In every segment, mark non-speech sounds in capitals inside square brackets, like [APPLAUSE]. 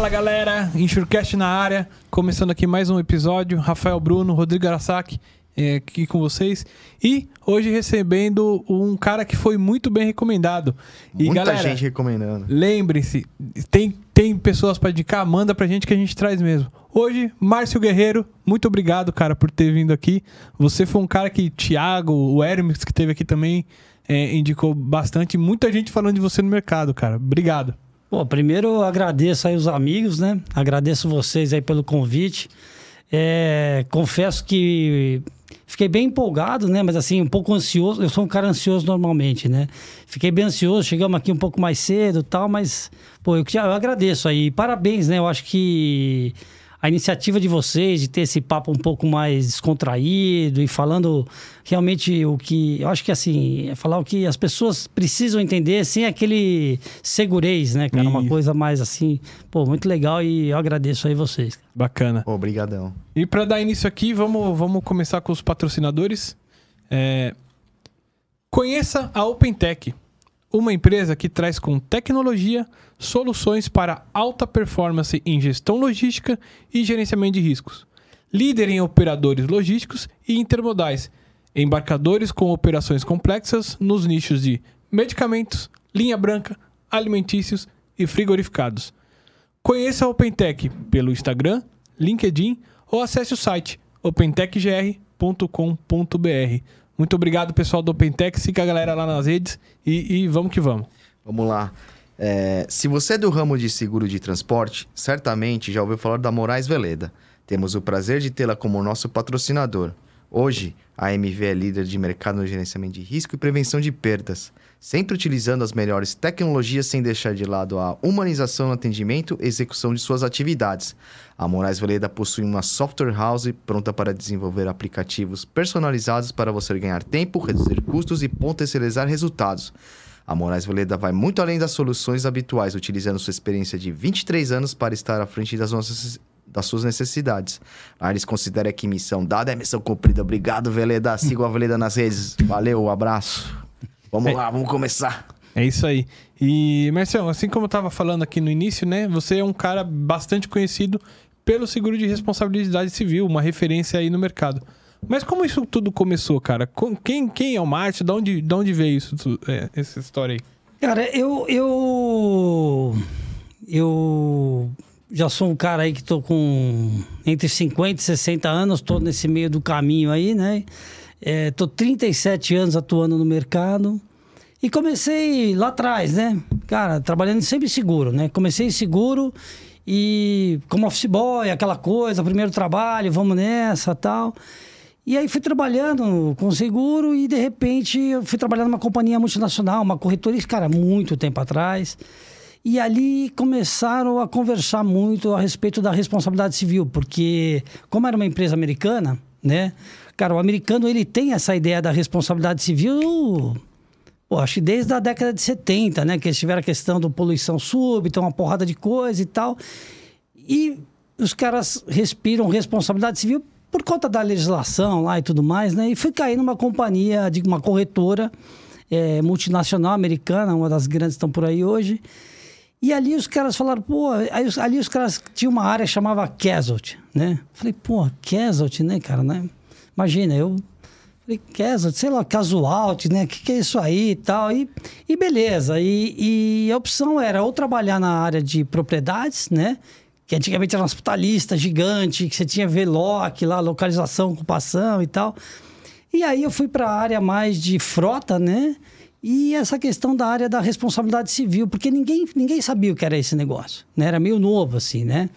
Fala galera, Insurecast na área, começando aqui mais um episódio. Rafael Bruno, Rodrigo Arasaki é, aqui com vocês. E hoje recebendo um cara que foi muito bem recomendado. E Muita galera, gente recomendando. lembrem-se, tem, tem pessoas para indicar, manda pra gente que a gente traz mesmo. Hoje, Márcio Guerreiro, muito obrigado, cara, por ter vindo aqui. Você foi um cara que Thiago, o Hermes, que teve aqui também, é, indicou bastante. Muita gente falando de você no mercado, cara. Obrigado. Bom, primeiro eu agradeço aí os amigos, né? Agradeço vocês aí pelo convite. É, confesso que fiquei bem empolgado, né? Mas assim, um pouco ansioso. Eu sou um cara ansioso normalmente, né? Fiquei bem ansioso, chegamos aqui um pouco mais cedo tal, mas, pô, eu, eu agradeço aí. Parabéns, né? Eu acho que a iniciativa de vocês de ter esse papo um pouco mais descontraído e falando realmente o que. Eu acho que assim, é falar o que as pessoas precisam entender sem aquele segurez, né, cara? Uma Isso. coisa mais assim, pô, muito legal e eu agradeço aí vocês. Bacana. Obrigadão. E para dar início aqui, vamos, vamos começar com os patrocinadores. É, Conheça a OpenTech, uma empresa que traz com tecnologia soluções para alta performance em gestão logística e gerenciamento de riscos. Líder em operadores logísticos e intermodais, embarcadores com operações complexas nos nichos de medicamentos, linha branca, alimentícios e frigorificados. Conheça a OpenTech pelo Instagram, LinkedIn ou acesse o site opentechgr.com.br. Muito obrigado, pessoal do OpenTech. Siga a galera lá nas redes e, e vamos que vamos. Vamos lá. É, se você é do ramo de seguro de transporte, certamente já ouviu falar da Moraes Veleda. Temos o prazer de tê-la como nosso patrocinador. Hoje, a MV é líder de mercado no gerenciamento de risco e prevenção de perdas, sempre utilizando as melhores tecnologias sem deixar de lado a humanização no atendimento e execução de suas atividades. A Moraes Veleda possui uma software house pronta para desenvolver aplicativos personalizados para você ganhar tempo, reduzir custos e potencializar resultados. A Moraes Veleda vai muito além das soluções habituais, utilizando sua experiência de 23 anos para estar à frente das, nossas, das suas necessidades. Lá eles consideram que missão dada é missão cumprida. Obrigado, Veleda. Sigam a Veleda nas redes. Valeu, um abraço. Vamos É. lá, vamos começar. É isso aí. E, Marcelo, assim como eu estava falando aqui no início, né? Você é um cara bastante conhecido pelo seguro de responsabilidade civil, uma referência aí no mercado. Mas como isso tudo começou, cara? Quem, quem é o Márcio? De onde, de onde veio isso, é, essa história aí? Cara, eu. Eu. Eu já sou um cara aí que tô com entre 50 e 60 anos, tô nesse meio do caminho aí, né? É, tô 37 anos atuando no mercado. E comecei lá atrás, né? Cara, trabalhando sempre seguro, né? Comecei seguro e como office boy, aquela coisa, primeiro trabalho, vamos nessa tal. E aí fui trabalhando com seguro e de repente eu fui trabalhar numa companhia multinacional, uma corretora, cara, muito tempo atrás. E ali começaram a conversar muito a respeito da responsabilidade civil, porque como era uma empresa americana, né? Cara, o americano ele tem essa ideia da responsabilidade civil Pô, acho que desde a década de 70, né? Que eles tiveram a questão do poluição súbita, uma porrada de coisa e tal. E os caras respiram responsabilidade civil por conta da legislação lá e tudo mais, né? E fui cair numa companhia, de uma corretora eh, multinacional americana, uma das grandes estão por aí hoje. E ali os caras falaram, pô, aí ali os caras tinham uma área que chamava Casualty, né? Falei, pô, Casualty, né, cara, né? Imagina, eu Falei, Casualty, sei lá, casualty, né? O que, que é isso aí e tal? E, e beleza. E, e a opção era ou trabalhar na área de propriedades, né? Que antigamente era uma hospitalista gigante, que você tinha VLOC lá, localização, ocupação e tal. E aí eu fui para a área mais de frota, né? E essa questão da área da responsabilidade civil, porque ninguém, ninguém sabia o que era esse negócio, né? Era meio novo, assim, né?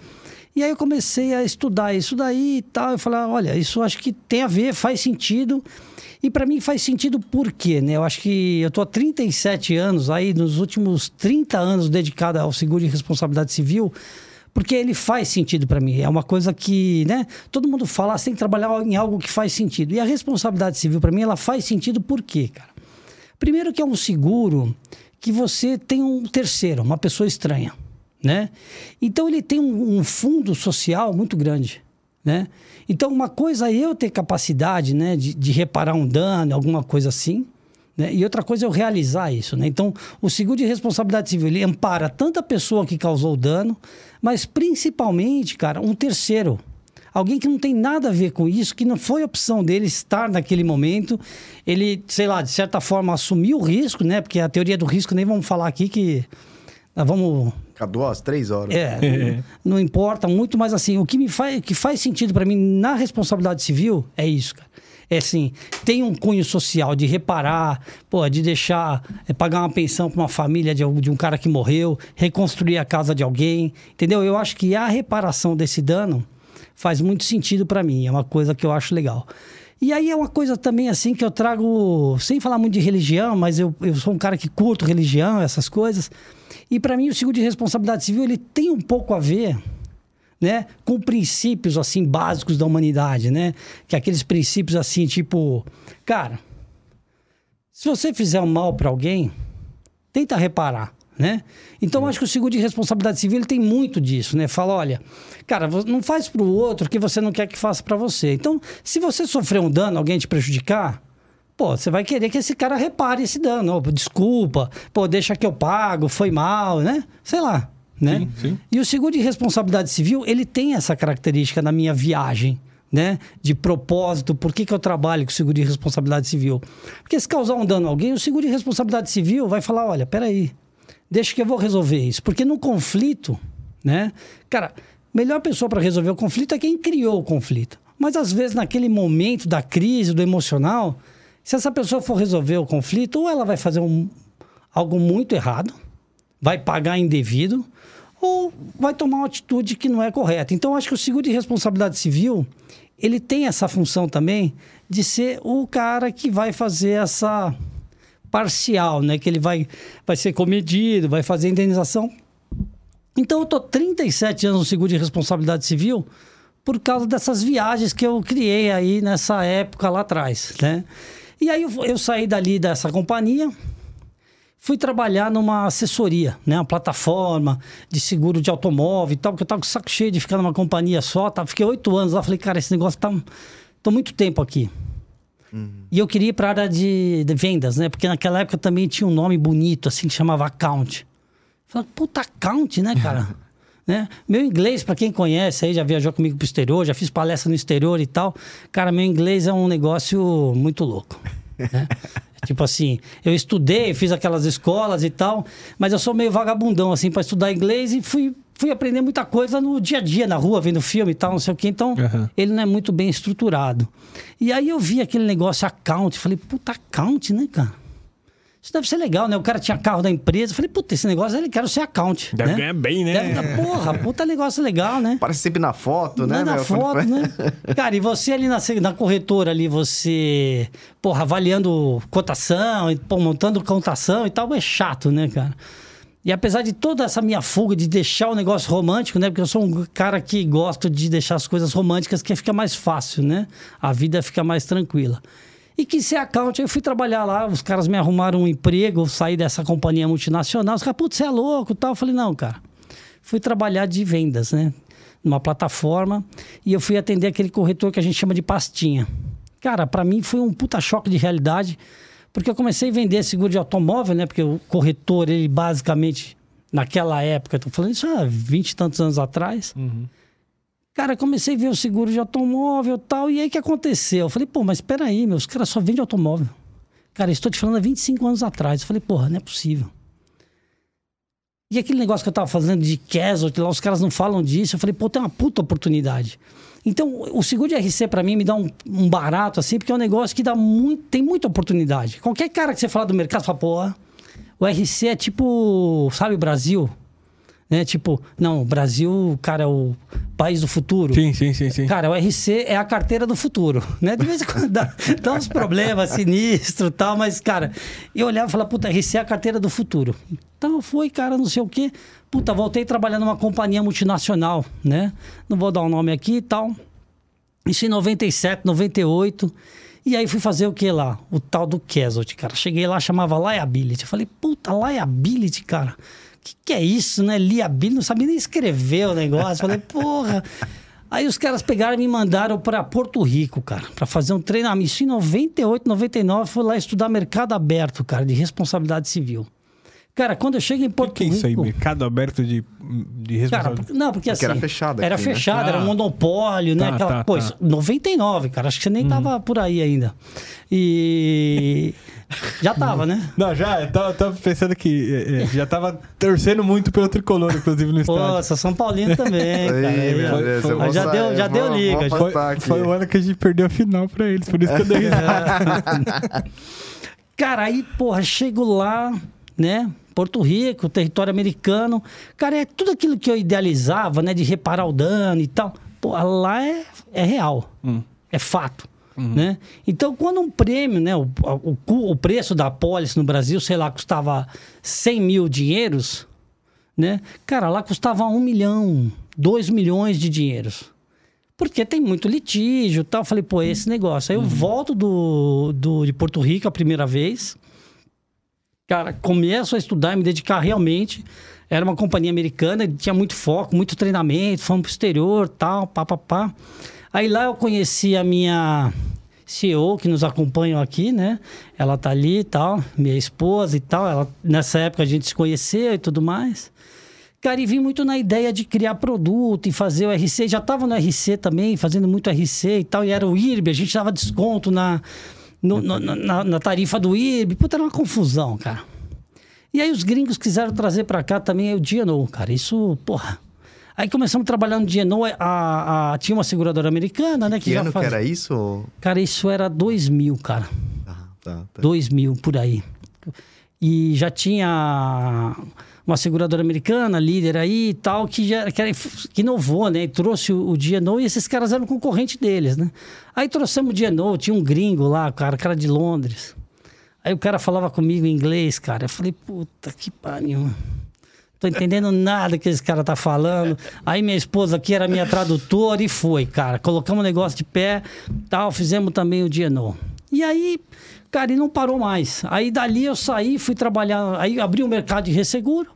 E aí eu comecei a estudar isso daí e tal. Eu falei, olha, isso acho que tem a ver, faz sentido. E para mim faz sentido por quê, né? Eu acho que eu tô há 37 anos aí, nos últimos 30 anos dedicado ao seguro de responsabilidade civil, porque ele faz sentido para mim. É uma coisa que, né? Todo mundo fala, "Ah, você tem que trabalhar em algo que faz sentido. E a responsabilidade civil para mim, ela faz sentido por quê, cara? Primeiro que é um seguro que você tem um terceiro, uma pessoa estranha, né? Então ele tem um, um fundo social muito grande, né? Então uma coisa é eu ter capacidade, né, de, de reparar um dano, alguma coisa assim, Né? E outra coisa é eu realizar isso. Né? Então, o seguro de responsabilidade civil ele ampara tanto a pessoa que causou o dano, mas principalmente, cara, um terceiro. Alguém que não tem nada a ver com isso, que não foi opção dele estar naquele momento. Ele, sei lá, de certa forma assumiu o risco, né? Porque a teoria do risco nem vamos falar aqui que nós vamos Fica duas, três horas. é, [LAUGHS] não importa muito, mas assim, o que me faz, que faz sentido para mim na responsabilidade civil é isso, cara. É assim, tem um cunho social de reparar, pô, de deixar, é, pagar uma pensão para uma família de, de um cara que morreu, reconstruir a casa de alguém, entendeu? Eu acho que a reparação desse dano faz muito sentido para mim, é uma coisa que eu acho legal. E aí é uma coisa também assim que eu trago, sem falar muito de religião, mas eu, eu sou um cara que curto religião, essas coisas. E para mim o seguro de responsabilidade civil ele tem um pouco a ver, né, com princípios assim básicos da humanidade, né? Que é aqueles princípios assim, tipo, cara, se você fizer um mal para alguém, tenta reparar, né? Então acho que o seguro de responsabilidade civil tem muito disso, né? Fala, olha, cara, não faz para o outro o que você não quer que faça para você. Então, se você sofrer um dano, alguém te prejudicar, pô, você vai querer que esse cara repare esse dano. Ó, desculpa, pô, deixa que eu pago, foi mal, né? Sei lá, né? Sim, sim. E o seguro de responsabilidade civil, ele tem essa característica na minha viagem, né? De propósito, por que, que eu trabalho com seguro de responsabilidade civil? Porque se causar um dano a alguém, o seguro de responsabilidade civil vai falar, olha, peraí, deixa que eu vou resolver isso. Porque no conflito, né? Cara, melhor pessoa para resolver o conflito é quem criou o conflito. Mas às vezes naquele momento da crise, do emocional, se essa pessoa for resolver o conflito, ou ela vai fazer um, algo muito errado, vai pagar indevido ou vai tomar uma atitude que não é correta. Então, acho que o seguro de responsabilidade civil ele tem essa função também de ser o cara que vai fazer essa parcial, né? Que ele vai, vai ser comedido, vai fazer indenização. Então, eu tô 37 anos no seguro de responsabilidade civil por causa dessas viagens que eu criei aí nessa época lá atrás, né? E aí eu, eu saí dali dessa companhia, fui trabalhar numa assessoria, né? Uma plataforma de seguro de automóvel e tal, porque eu tava com o saco cheio de ficar numa companhia só, tá? Fiquei oito anos lá, falei, cara, esse negócio tá... Tô muito tempo aqui. E eu queria ir para a área de, de vendas, né? Porque naquela época também tinha um nome bonito, assim, que chamava account. Falei, puta, account, né, cara? [LAUGHS] né? Meu inglês, para quem conhece aí, já viajou comigo pro exterior, já fiz palestra no exterior e tal. Cara, meu inglês é um negócio muito louco. Né? [LAUGHS] tipo assim, eu estudei, fiz aquelas escolas e tal, mas eu sou meio vagabundão, assim, para estudar inglês e fui, fui aprender muita coisa no dia a dia, na rua, vendo filme e tal, não sei o quê. Então, Aham. ele não é muito bem estruturado. E aí eu vi aquele negócio account, falei, puta, account, né, cara? Isso deve ser legal, né? O cara tinha carro da empresa. Falei, puta, esse negócio ele quero ser account. Deve né? ganhar bem, né? Deve porra, puta negócio legal, né? Parece sempre na foto, né? Não é na meu? foto, né? [LAUGHS] Cara, e você ali na, na corretora ali, você, porra, avaliando cotação, e, pô, montando cotação e tal, é chato, né, cara? E apesar de toda essa minha fuga de deixar o negócio romântico, né? Porque eu sou um cara que gosto de deixar as coisas românticas, que fica mais fácil, né? A vida fica mais tranquila. E que ser account, eu fui trabalhar lá, os caras me arrumaram um emprego, eu saí dessa companhia multinacional, os caras, putz, você é louco tal. Eu falei, não, cara. Fui trabalhar de vendas, né? Numa plataforma, e eu fui atender aquele corretor que a gente chama de pastinha. Cara, para mim foi um puta choque de realidade, porque eu comecei a vender seguro de automóvel, né? Porque o corretor, ele basicamente, naquela época, tô falando isso há 20 e tantos anos atrás, Cara, comecei a ver o seguro de automóvel e tal. E aí o que aconteceu? Eu falei, pô, mas espera aí, meus caras só vendem automóvel. Cara, estou te falando há 25 anos atrás. Eu falei, porra, não é possível. E aquele negócio que eu tava fazendo de casualty lá, os caras não falam disso. Eu falei, pô, tem uma puta oportunidade. Então, o seguro de RC para mim me dá um, um barato assim, porque é um negócio que dá muito, tem muita oportunidade. Qualquer cara que você falar do mercado, fala, pô, o RC é tipo, sabe, Brasil? Né? Tipo, não, o Brasil, cara, é o país do futuro. Sim, sim, sim, sim. Cara, o RC é a carteira do futuro, né? De vez em quando dá, dá uns problemas [LAUGHS] sinistros e tal, mas, cara, eu olhava e falava, puta, RC é a carteira do futuro. Então foi, cara, não sei o quê. Puta, voltei a trabalhar numa companhia multinacional, né? Não vou dar o nome aqui e tal. Isso em 97, 98. E aí fui fazer o que lá? O tal do casualty, cara. Cheguei lá, chamava liability. Eu falei, puta, liability, cara. Que, que é isso, né? Liability, não sabia nem escrever o negócio. Falei, [LAUGHS] porra. Aí os caras pegaram e me mandaram para Porto Rico, cara, para fazer um treinamento. Isso em 98, 99, fui lá estudar mercado aberto, cara, de responsabilidade civil. Cara, quando eu chego em Porto que, que é isso aí? Rico. Mercado aberto de, de Cara, responsabilidade? por- não, porque assim. era fechado Era aqui, né? fechado, era Ah. um monopólio, né? Tá, Aquela tá, coisa. tá. Uhum. 99, cara. Acho que você nem tava por aí ainda. E. Já tava, né? Não, já, eu tava, tava pensando que é, é, já tava torcendo muito pelo tricolor, inclusive, no estádio. Nossa, São Paulino também, cara. Beleza, eu já sair, deu- já vou- deu liga. Foi, foi o ano que a gente perdeu a final pra eles, por isso que eu dei [LAUGHS] risada. Cara, aí, porra, chego lá, né? Porto Rico, território americano. Cara, é tudo aquilo que eu idealizava, né? De reparar o dano e tal. Pô, lá é, é real. É fato. Né? Então, quando um prêmio, né? O, o, o preço da pólice no Brasil, sei lá, custava 100 mil dinheiros, né? Cara, lá custava 1 milhão, 2 milhões de dinheiros. Porque tem muito litígio e tal. Eu falei, pô, é esse negócio. Aí eu volto do, do, de Porto Rico a primeira vez. Cara, começo a estudar e me dedicar realmente. Era uma companhia americana, tinha muito foco, muito treinamento, fomos pro exterior, tal, pá, pá, pá. Aí lá eu conheci a minha CEO, que nos acompanha aqui, né? Ela tá ali e tal, minha esposa e tal. Ela, nessa época a gente se conheceu e tudo mais. Cara, e vim muito na ideia de criar produto e fazer o RC. Já estava no RC também, fazendo muito RC e tal. E era o IRB, a gente dava desconto na, no- no- na, na tarifa do IRB. Puta, era uma confusão, cara. E aí os gringos quiseram trazer para cá também o GNO, cara. Isso, porra. Aí começamos a trabalhar no GNO. A, a- tinha uma seguradora americana, né? Que já ano faz- que era isso? Cara, isso era 2000, cara. Ah, tá, tá. 2000 por aí. E já tinha uma seguradora americana, líder aí e tal, que já que, que inovou, né? E trouxe o, o GNO e esses caras eram concorrente deles, né? Aí trouxemos o GNO, tinha um gringo lá, cara, cara de Londres. Aí o cara falava comigo em inglês, cara. Eu falei, puta que pariu. Tô entendendo nada que esse cara tá falando. Aí minha esposa aqui era minha tradutora e foi, cara. Colocamos o negócio de pé, tal, fizemos também o GNO. E aí, cara, e não parou mais. Aí dali eu saí, fui trabalhar, aí abri o mercado de resseguro.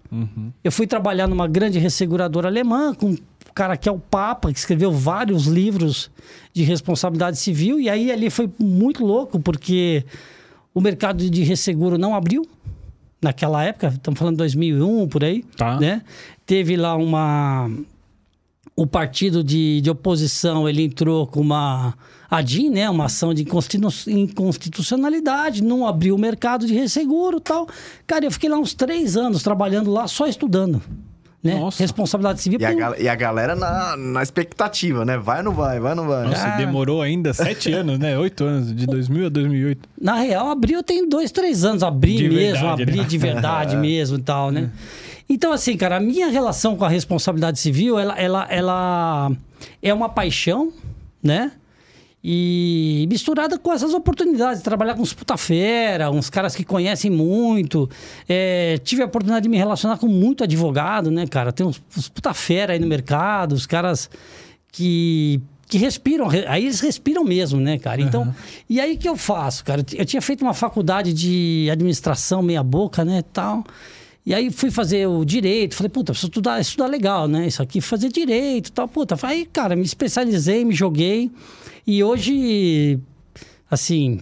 Eu fui trabalhar numa grande resseguradora alemã com um cara que é o Papa, que escreveu vários livros de responsabilidade civil. E aí ali foi muito louco, porque o mercado de resseguro não abriu naquela época, estamos falando de 2001 por aí, Tá. né? Teve lá uma o partido de, de oposição ele entrou com uma ADIM, né, uma ação de inconstitu- inconstitucionalidade, não abriu o mercado de resseguro, e tal. Cara, eu fiquei lá uns três anos trabalhando lá só estudando, né? Nossa. Responsabilidade civil. E a, gal- e a galera na, na expectativa, né? Vai ou não vai? Vai ou não vai? Nossa, Cara. demorou ainda sete anos, né? Oito anos, de 2000 a 2008. Na real, abriu tem dois, três anos. Abri De mesmo, verdade, abri né? de verdade [LAUGHS] mesmo e tal, né? Então, assim, cara, a minha relação com a responsabilidade civil, ela, ela, ela é uma paixão, né? E misturada com essas oportunidades de trabalhar com uns puta-fera, uns caras que conhecem muito. É, tive a oportunidade de me relacionar com muito advogado, né, cara? Tem uns, uns puta-fera aí no mercado, os caras que, que respiram, re- aí eles respiram mesmo, né, cara? Então, e aí que eu faço, cara? Eu tinha feito uma faculdade de administração meia boca, né, tal. E aí fui fazer o direito, falei, puta, preciso estudar, estudar legal, né? Isso aqui, fazer direito e tal. Puta, aí, cara, me especializei, me joguei. E hoje, assim,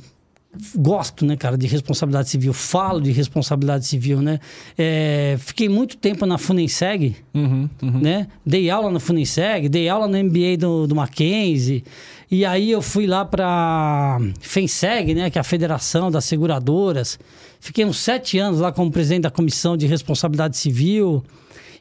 gosto, né, cara, de responsabilidade civil. Falo de responsabilidade civil, né? É, fiquei muito tempo na Funenseg, Uhum, uhum. né? Dei aula na Funenseg, dei aula no MBA do, do Mackenzie. E aí eu fui lá para FENSEG, né? Que é a Federação das Seguradoras. Fiquei uns sete anos lá como presidente da Comissão de Responsabilidade Civil.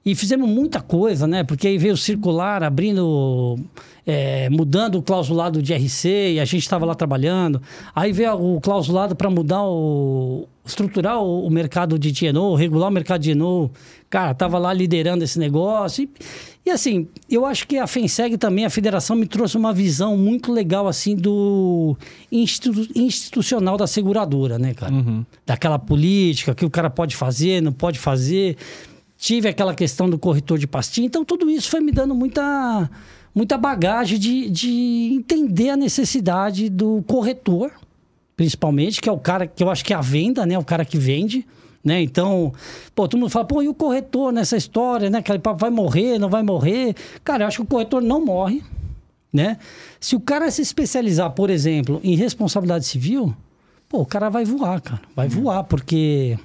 E fizemos muita coisa, né? Porque aí veio o circular abrindo, é, mudando o clausulado de RC e a gente estava lá trabalhando. Aí veio o clausulado para mudar o. estruturar o, o mercado de GNO, regular o mercado de GNO. Cara, tava lá liderando esse negócio. E, e assim, eu acho que a FENSEG também, a federação, me trouxe uma visão muito legal, assim, do institu- institucional da seguradora, né, cara? Daquela política que o cara pode fazer, não pode fazer tive aquela questão do corretor de pastinha. Então, tudo isso foi me dando muita, muita bagagem de, de entender a necessidade do corretor, principalmente, que é o cara que eu acho que é a venda, né? O cara que vende. Né? Então, pô, todo mundo fala, pô, e o corretor nessa história, né? Aquele papo vai morrer, não vai morrer. Cara, eu acho que o corretor não morre, né? Se o cara se especializar, por exemplo, em responsabilidade civil, pô, o cara vai voar, cara. Vai voar, porque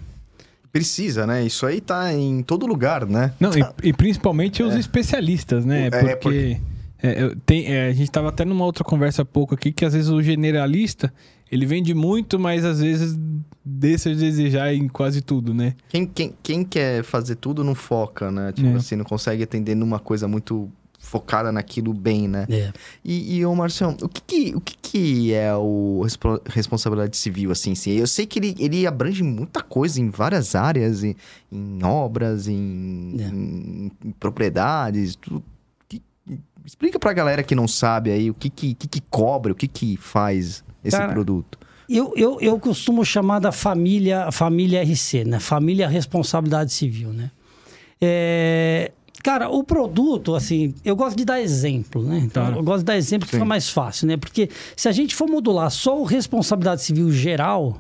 Precisa, né? Isso aí tá em todo lugar, né? Não, e, e principalmente os especialistas, né? É, porque porque- é, eu- tem- é, a gente tava até numa outra conversa há pouco aqui que às vezes o generalista ele vende muito, mas às vezes deixa de desejar em quase tudo, né? Quem, quem, quem quer fazer tudo não foca, né? Tipo É. assim, não consegue atender numa coisa muito focada naquilo bem, né? é, E, e ô Marcião, o que que, o que que é o respo- responsabilidade civil, assim, sim? Eu sei que ele, ele abrange muita coisa em várias áreas, em, em obras, em, É. em- em propriedades, tudo. Que- explica pra galera que não sabe aí o que que, que, que cobra, o que que faz esse Cara, produto. Eu, eu, eu costumo chamar da família, família RC, né? Família Responsabilidade Civil, né? É, cara, o produto, assim, eu gosto de dar exemplo, né? Então, Claro. eu gosto de dar exemplo que Sim. fica mais fácil, né? Porque se a gente for modular só o responsabilidade civil geral,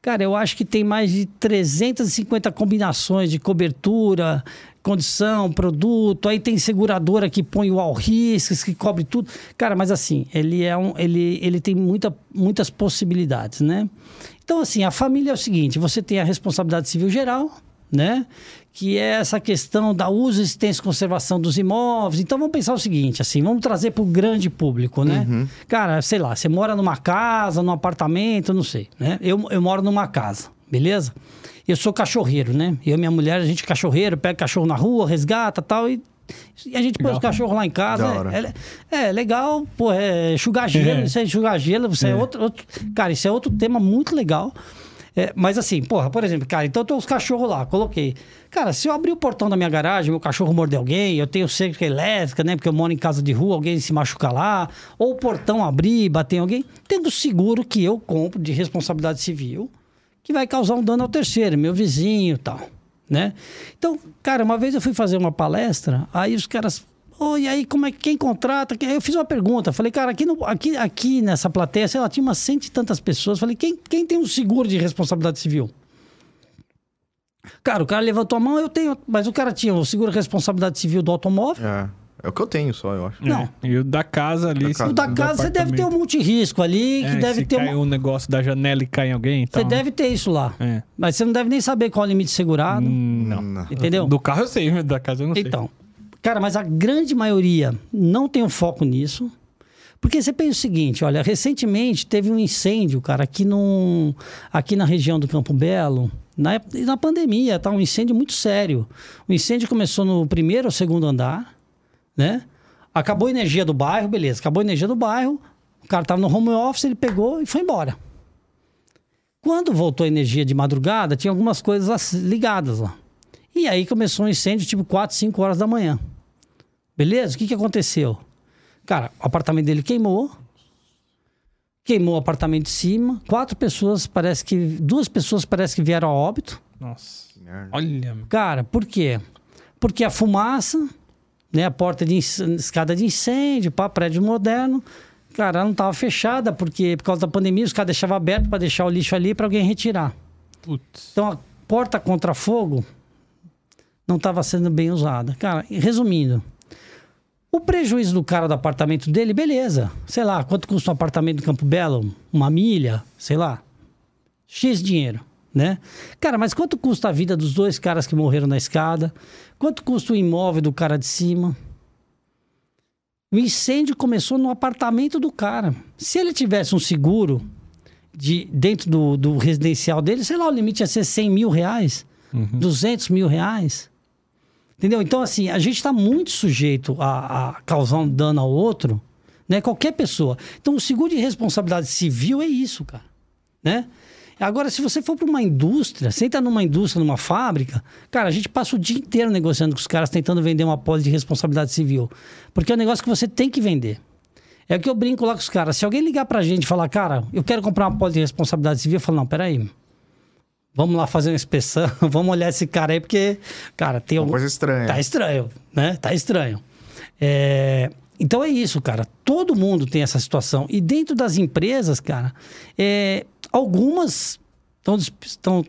cara, eu acho que tem mais de 350 combinações de cobertura, condição, produto, aí tem seguradora que põe o all risks, que cobre tudo. Cara, mas assim, ele é um, ele, ele tem muita, muitas possibilidades, né? Então, assim, a família é o seguinte: você tem a responsabilidade civil geral, né? Que é essa questão da uso, existência e conservação dos imóveis. Então, vamos pensar o seguinte, assim, vamos trazer para o grande público, né? Cara, sei lá, você mora numa casa, num apartamento, não sei, né? Eu, eu moro numa casa, beleza? Eu sou cachorreiro, né? Eu e minha mulher, a gente é cachorreiro, pega cachorro na rua, resgata tal, e, e a gente põe Legal. os cachorros lá em casa. É, é, é legal, pô, é enxugar gelo, É. isso é enxugar gelo, isso é, É. outro, outro. Cara, isso é outro tema muito legal. É, mas assim, porra, por exemplo, cara, então eu tenho os cachorros lá, coloquei. Cara, se eu abrir o portão da minha garagem, meu cachorro morder alguém, eu tenho cerca elétrica, né? Porque eu moro em casa de rua, alguém se machucar lá, ou o portão abrir, bater em alguém, tendo seguro que eu compro de responsabilidade civil, que vai causar um dano ao terceiro, meu vizinho e tal, né? Então, cara, uma vez eu fui fazer uma palestra, aí os caras, oh, e aí como é que quem contrata? Eu fiz uma pergunta, falei, cara, aqui, no, aqui, aqui nessa plateia, sei lá, tinha umas cento e tantas pessoas, falei, quem, quem tem um seguro de responsabilidade civil? Cara, o cara levantou a mão, eu tenho, mas o cara tinha o seguro de responsabilidade civil do automóvel. É, é o que eu tenho só, eu acho. Não. É. E o da casa ali. Da casa. O da casa você deve ter um multirrisco ali, que É, deve se ter cai uma... um negócio da janela e cai em alguém e Você tal. deve ter isso lá. É. Mas você não deve nem saber qual é o limite segurado. Hum, Não. Não. Entendeu? Do carro eu sei, mas da casa eu não sei. Então, cara, mas a grande maioria não tem um foco nisso. Porque você pensa o seguinte, olha, recentemente teve um incêndio, cara, aqui, num, aqui na região do Campo Belo, na, na pandemia, tá? Um incêndio muito sério. O incêndio começou no primeiro ou segundo andar, né? Acabou a energia do bairro, beleza. Acabou a energia do bairro, o cara tava no home office, ele pegou e foi embora. Quando voltou a energia de madrugada, tinha algumas coisas ligadas lá. E aí começou um incêndio tipo 4, 5 horas da manhã. Beleza? O que, que aconteceu? Cara, o apartamento dele queimou. Queimou o apartamento de cima. Quatro pessoas, parece que. Duas pessoas parece que vieram a óbito. Nossa. Que merda. Olha. Cara, por quê? Porque a fumaça, né? A porta de escada de incêndio, pá, prédio moderno. Cara, ela não estava fechada, porque por causa da pandemia, os caras deixavam aberto para deixar o lixo ali para alguém retirar. Putz. Então a porta contra fogo não estava sendo bem usada. Cara, resumindo, o prejuízo do cara do apartamento dele, beleza. Sei lá, quanto custa um apartamento no Campo Belo? Uma milha? Sei lá. X dinheiro, né? Cara, mas quanto custa a vida dos dois caras que morreram na escada? Quanto custa o imóvel do cara de cima? O incêndio começou no apartamento do cara. Se ele tivesse um seguro de, dentro do, do residencial dele, sei lá, o limite ia ser 100 mil reais, 200 mil reais. Entendeu? Então, assim, a gente está muito sujeito a, a causar um dano ao outro, né? Qualquer pessoa. Então, o seguro de responsabilidade civil é isso, cara, né? Agora, se você for para uma indústria, você entra numa indústria, numa fábrica, cara, a gente passa o dia inteiro negociando com os caras, tentando vender uma pólice de responsabilidade civil. Porque é um negócio que você tem que vender. É o que eu brinco lá com os caras. Se alguém ligar pra gente e falar, cara, eu quero comprar uma pólice de responsabilidade civil, eu falo, não, peraí. Vamos lá fazer uma inspeção, [LAUGHS] vamos olhar esse cara aí, porque, cara, tem Uma algum... coisa estranha. Tá estranho, né? Tá estranho. É, Então é isso, cara. Todo mundo tem essa situação. E dentro das empresas, cara, é, algumas estão,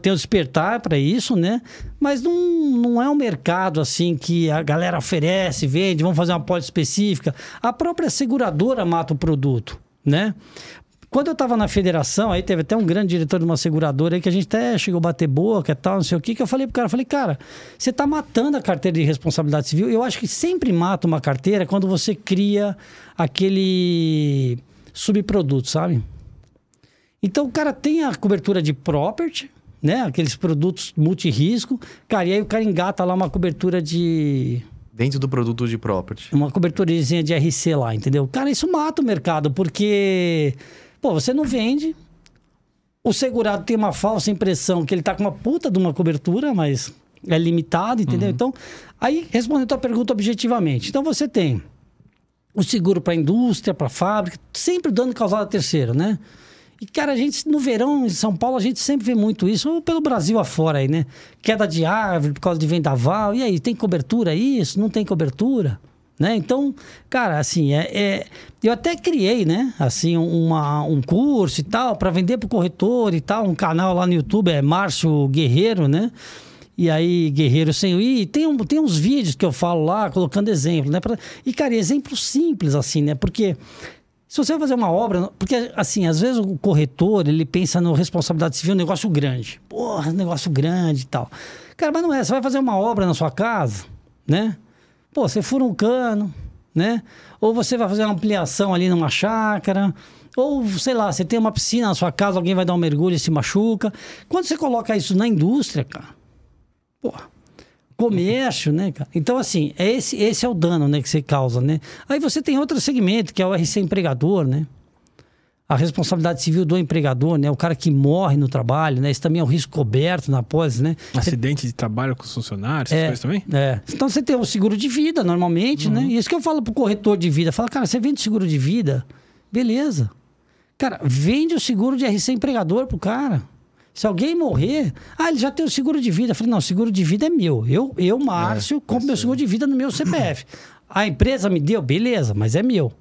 tem o despertar para isso, né? Mas não, não é um mercado assim que a galera oferece, vende, vamos fazer uma pólice específica. A própria seguradora mata o produto, né? Quando eu estava na federação, aí teve até um grande diretor de uma seguradora aí que a gente até chegou a bater boca e tal, não sei o que, que eu falei pro cara, falei, cara, você está matando a carteira de responsabilidade civil. Eu acho que sempre mata uma carteira quando você cria aquele subproduto, sabe? Então o cara tem a cobertura de property, né? Aqueles produtos multirisco. Cara, e aí o cara engata lá uma cobertura de. Dentro do produto de property. Uma coberturazinha de RC lá, entendeu? Cara, isso mata o mercado, porque. Pô, você não vende. O segurado tem uma falsa impressão que ele tá com uma puta de uma cobertura, mas é limitado, entendeu? Uhum. Então, aí respondendo a tua pergunta objetivamente. Então você tem o seguro para indústria, para fábrica, sempre dano causado a terceiro, né? E, cara, a gente, no verão, em São Paulo, a gente sempre vê muito isso, ou pelo Brasil afora aí, né? Queda de árvore por causa de vendaval. E aí, tem cobertura isso? Não tem cobertura? Né? Então, cara, assim, é, é, eu até criei, né, assim, uma, um curso e tal, para vender para o corretor e tal, um canal lá no YouTube, é Márcio Guerreiro, né? E aí, Guerreiro Sem E tem, um, tem uns vídeos que eu falo lá, colocando exemplo, né? Pra, e, cara, exemplos simples, assim, né? Porque se você vai fazer uma obra, porque assim, às vezes o corretor, ele pensa no responsabilidade civil, um negócio grande. Porra, negócio grande e tal. Cara, mas não é, você vai fazer uma obra na sua casa, né? Pô, você fura um cano, né? Ou você vai fazer uma ampliação ali numa chácara, ou sei lá, você tem uma piscina na sua casa, alguém vai dar um mergulho e se machuca. Quando você coloca isso na indústria, cara, porra, comércio, né, cara? Então, assim, é esse, esse é o dano, né, que você causa, né? Aí você tem outro segmento, que é o RC empregador, né? A responsabilidade civil do empregador, né? O cara que morre no trabalho, né? Isso também é um risco coberto na pós, né? Acidente de trabalho com os funcionários, essas é, coisas também? É. Então você tem o seguro de vida, normalmente, né? uhum. né? E isso que eu falo pro corretor de vida. Fala, cara, você vende seguro de vida? Beleza. Cara, vende o seguro de RC empregador pro cara. Se alguém morrer, ah, ele já tem o seguro de vida. Eu falei, não, o seguro de vida é meu. Eu, eu Márcio, é, compro meu seguro de vida no meu CPF. A empresa me deu, beleza, mas é meu.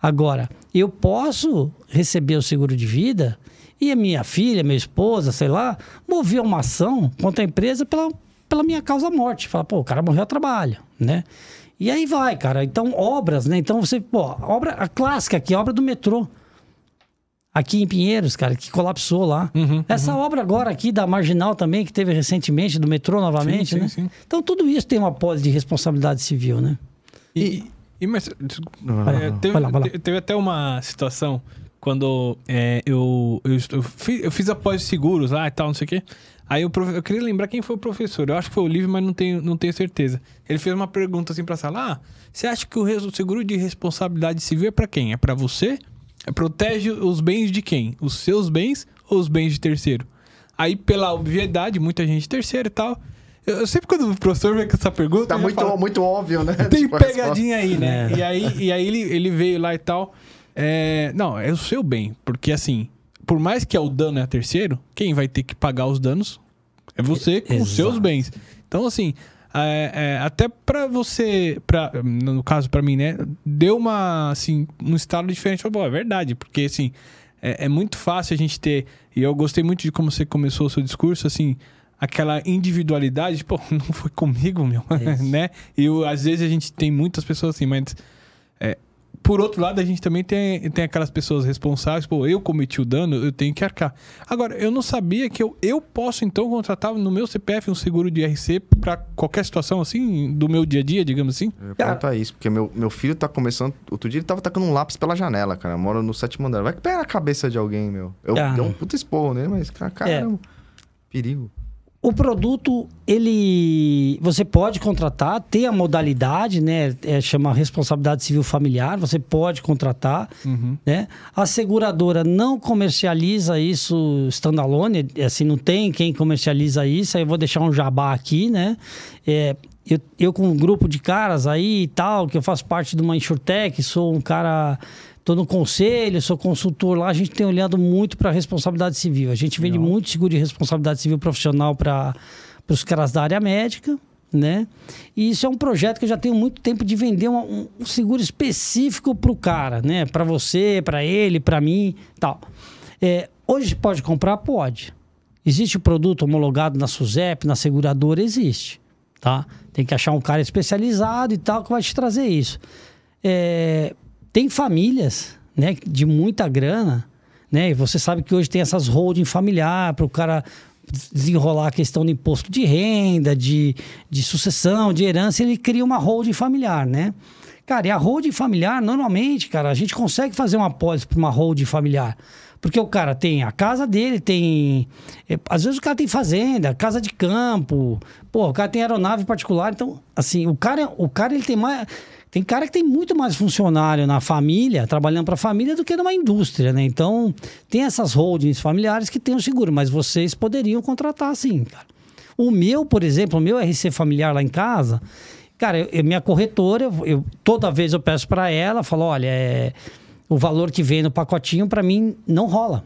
Agora, eu posso receber o seguro de vida e a minha filha, minha esposa, sei lá, mover uma ação contra a empresa pela, pela minha causa morte. Fala, pô, o cara morreu a trabalho, né? E aí vai, cara. Então, obras, né? Então você, pô, obra, a clássica aqui, a obra do metrô aqui em Pinheiros, cara, que colapsou lá. Uhum, Essa uhum. obra agora aqui da Marginal também, que teve recentemente, do metrô novamente, sim, né? Sim, sim. Então tudo isso tem uma pose de responsabilidade civil, né? E, e mas, é, teve, vai lá, vai lá. teve até uma situação quando é, eu, eu, eu, fiz, eu fiz após seguros lá e tal, não sei o quê. Aí eu, eu queria lembrar quem foi o professor. Eu acho que foi o Livre, mas não tenho, não tenho certeza. Ele fez uma pergunta assim pra sala: Ah, você acha que o seguro de responsabilidade civil é para quem? É para você protege os bens de quem? Os seus bens ou os bens de terceiro? Aí, pela obviedade, muita gente terceira e tal. Eu, sempre quando o professor vem com essa pergunta. Tá muito, falo, muito óbvio, né? Tem tipo, pegadinha aí, né? É. E aí, e aí ele, ele veio lá e tal. É, não, é o seu bem. Porque assim, por mais que é o dano é a terceiro, quem vai ter que pagar os danos é você com os seus bens. Então, assim, é, é, até para você, pra, no caso para mim, né, deu uma, assim, um estado diferente. Bom, é verdade, porque, assim, é, é, muito fácil a gente ter, e eu gostei muito de como você começou o seu discurso, assim, aquela individualidade, pô, [LAUGHS] não foi comigo, meu, é né? E às vezes a gente tem muitas pessoas assim, mas é, por outro lado, a gente também tem, tem aquelas pessoas responsáveis, pô, eu cometi o dano, eu tenho que arcar. Agora, eu não sabia que eu, eu posso, então, contratar no meu CPF um seguro de RC para qualquer situação, assim, do meu dia a dia, digamos assim? Eu ia perguntar isso, porque meu, meu filho tá começando. Outro dia ele tava tacando um lápis pela janela, cara. Mora no sétimo andar. Vai que pega a cabeça de alguém, meu. Eu ah. dei um puta esporro nele, mas, cara, caramba, é. perigo. O produto, ele. Você pode contratar, tem a modalidade, né? É, chama responsabilidade civil familiar, você pode contratar. Uhum. Né? A seguradora não comercializa isso standalone, assim, não tem quem comercializa isso. Aí eu vou deixar um jabá aqui, né? É, eu, eu com um grupo de caras aí e tal, que eu faço parte de uma insurtech, sou um cara Estou no conselho, sou consultor lá, a gente tem olhado muito para a responsabilidade civil. A gente vende Não. muito seguro de responsabilidade civil profissional para os caras da área médica, né? E isso é um projeto que eu já tenho muito tempo de vender um, um seguro específico para o cara, né? Para você, para ele, para mim, tal. É, Hoje pode comprar? Pode. Existe o produto homologado na SUSEP, na seguradora? Existe. Tá? Tem que achar um cara especializado e tal que vai te trazer isso. É, tem famílias né, de muita grana, né? E você sabe que hoje tem essas holding familiar para o cara desenrolar a questão do imposto de renda, de, de sucessão, de herança, ele cria uma holding familiar, né? Cara, e a holding familiar, normalmente, cara, a gente consegue fazer uma apólice para uma holding familiar. Porque o cara tem a casa dele, tem. é, Às vezes o cara tem fazenda, casa de campo, pô, o cara tem aeronave particular. Então, assim, o cara, o cara ele tem mais. Tem cara que tem muito mais funcionário na família, trabalhando para a família, do que numa indústria, né? Então, tem essas holdings familiares que têm o seguro, mas vocês poderiam contratar sim, cara. O meu, por exemplo, o meu RC familiar lá em casa, cara, eu, eu- minha corretora, eu, eu- toda vez eu peço para ela, falo, olha, é, o valor que vem no pacotinho para mim não rola.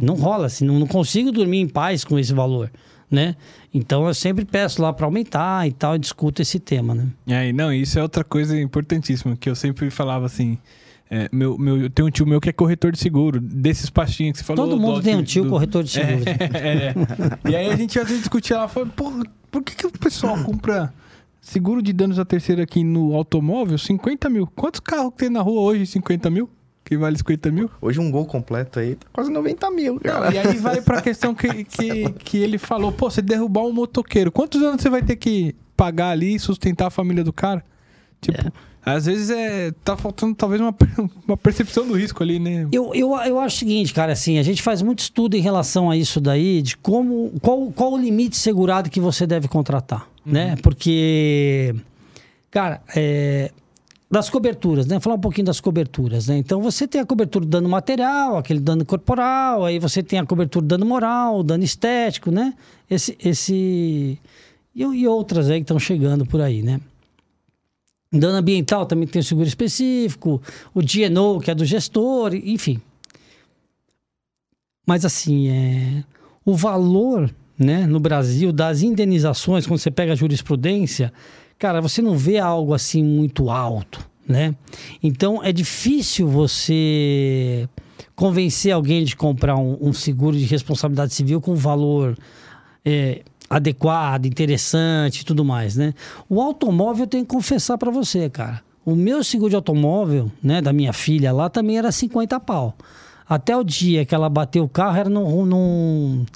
Não rola, assim, não, não consigo dormir em paz com esse valor, né? Então eu sempre peço lá para aumentar e tal, e discuto esse tema, né? É, não, isso é outra coisa importantíssima, que eu sempre falava assim. é, meu, meu, eu tenho um tio meu que é corretor de seguro, desses pastinhos que você falou. Todo mundo do- tem um tio do- corretor de seguro. É, [LAUGHS] é. E aí a gente às vezes discutia lá, falando, porra, por que, que o pessoal compra seguro de danos à terceira aqui no automóvel 50 mil? Quantos carros tem na rua hoje 50 mil? Que vale 50 mil? Hoje um gol completo aí tá quase 90 mil, Não, cara. e aí vai pra questão que, [LAUGHS] que, que ele falou, pô, você derrubar um motoqueiro, quantos anos você vai ter que pagar ali e sustentar a família do cara? Tipo, às vezes é. Tá faltando talvez uma, uma percepção do risco ali, né? Eu, eu, eu acho o seguinte, cara, assim, a gente faz muito estudo em relação a isso daí, de como. Qual, qual o limite segurado que você deve contratar, né? Porque. Cara, é, das coberturas, né? Falar um pouquinho das coberturas, né? Então você tem a cobertura do dano material, aquele dano corporal, aí você tem a cobertura do dano moral, dano estético, né? Esse. esse e, e outras aí que estão chegando por aí, né? Dano ambiental também tem o seguro específico, o DNO, que é do gestor, enfim. Mas assim, é, o valor né, no Brasil das indenizações, quando você pega a jurisprudência, cara, você não vê algo assim muito alto, né? Então é difícil você convencer alguém de comprar um, um seguro de responsabilidade civil com valor é, adequado, interessante e tudo mais, né? O automóvel eu tenho que confessar para você, cara. O meu seguro de automóvel, né, da minha filha lá, também era 50 pau. Até o dia que ela bateu o carro era num, num,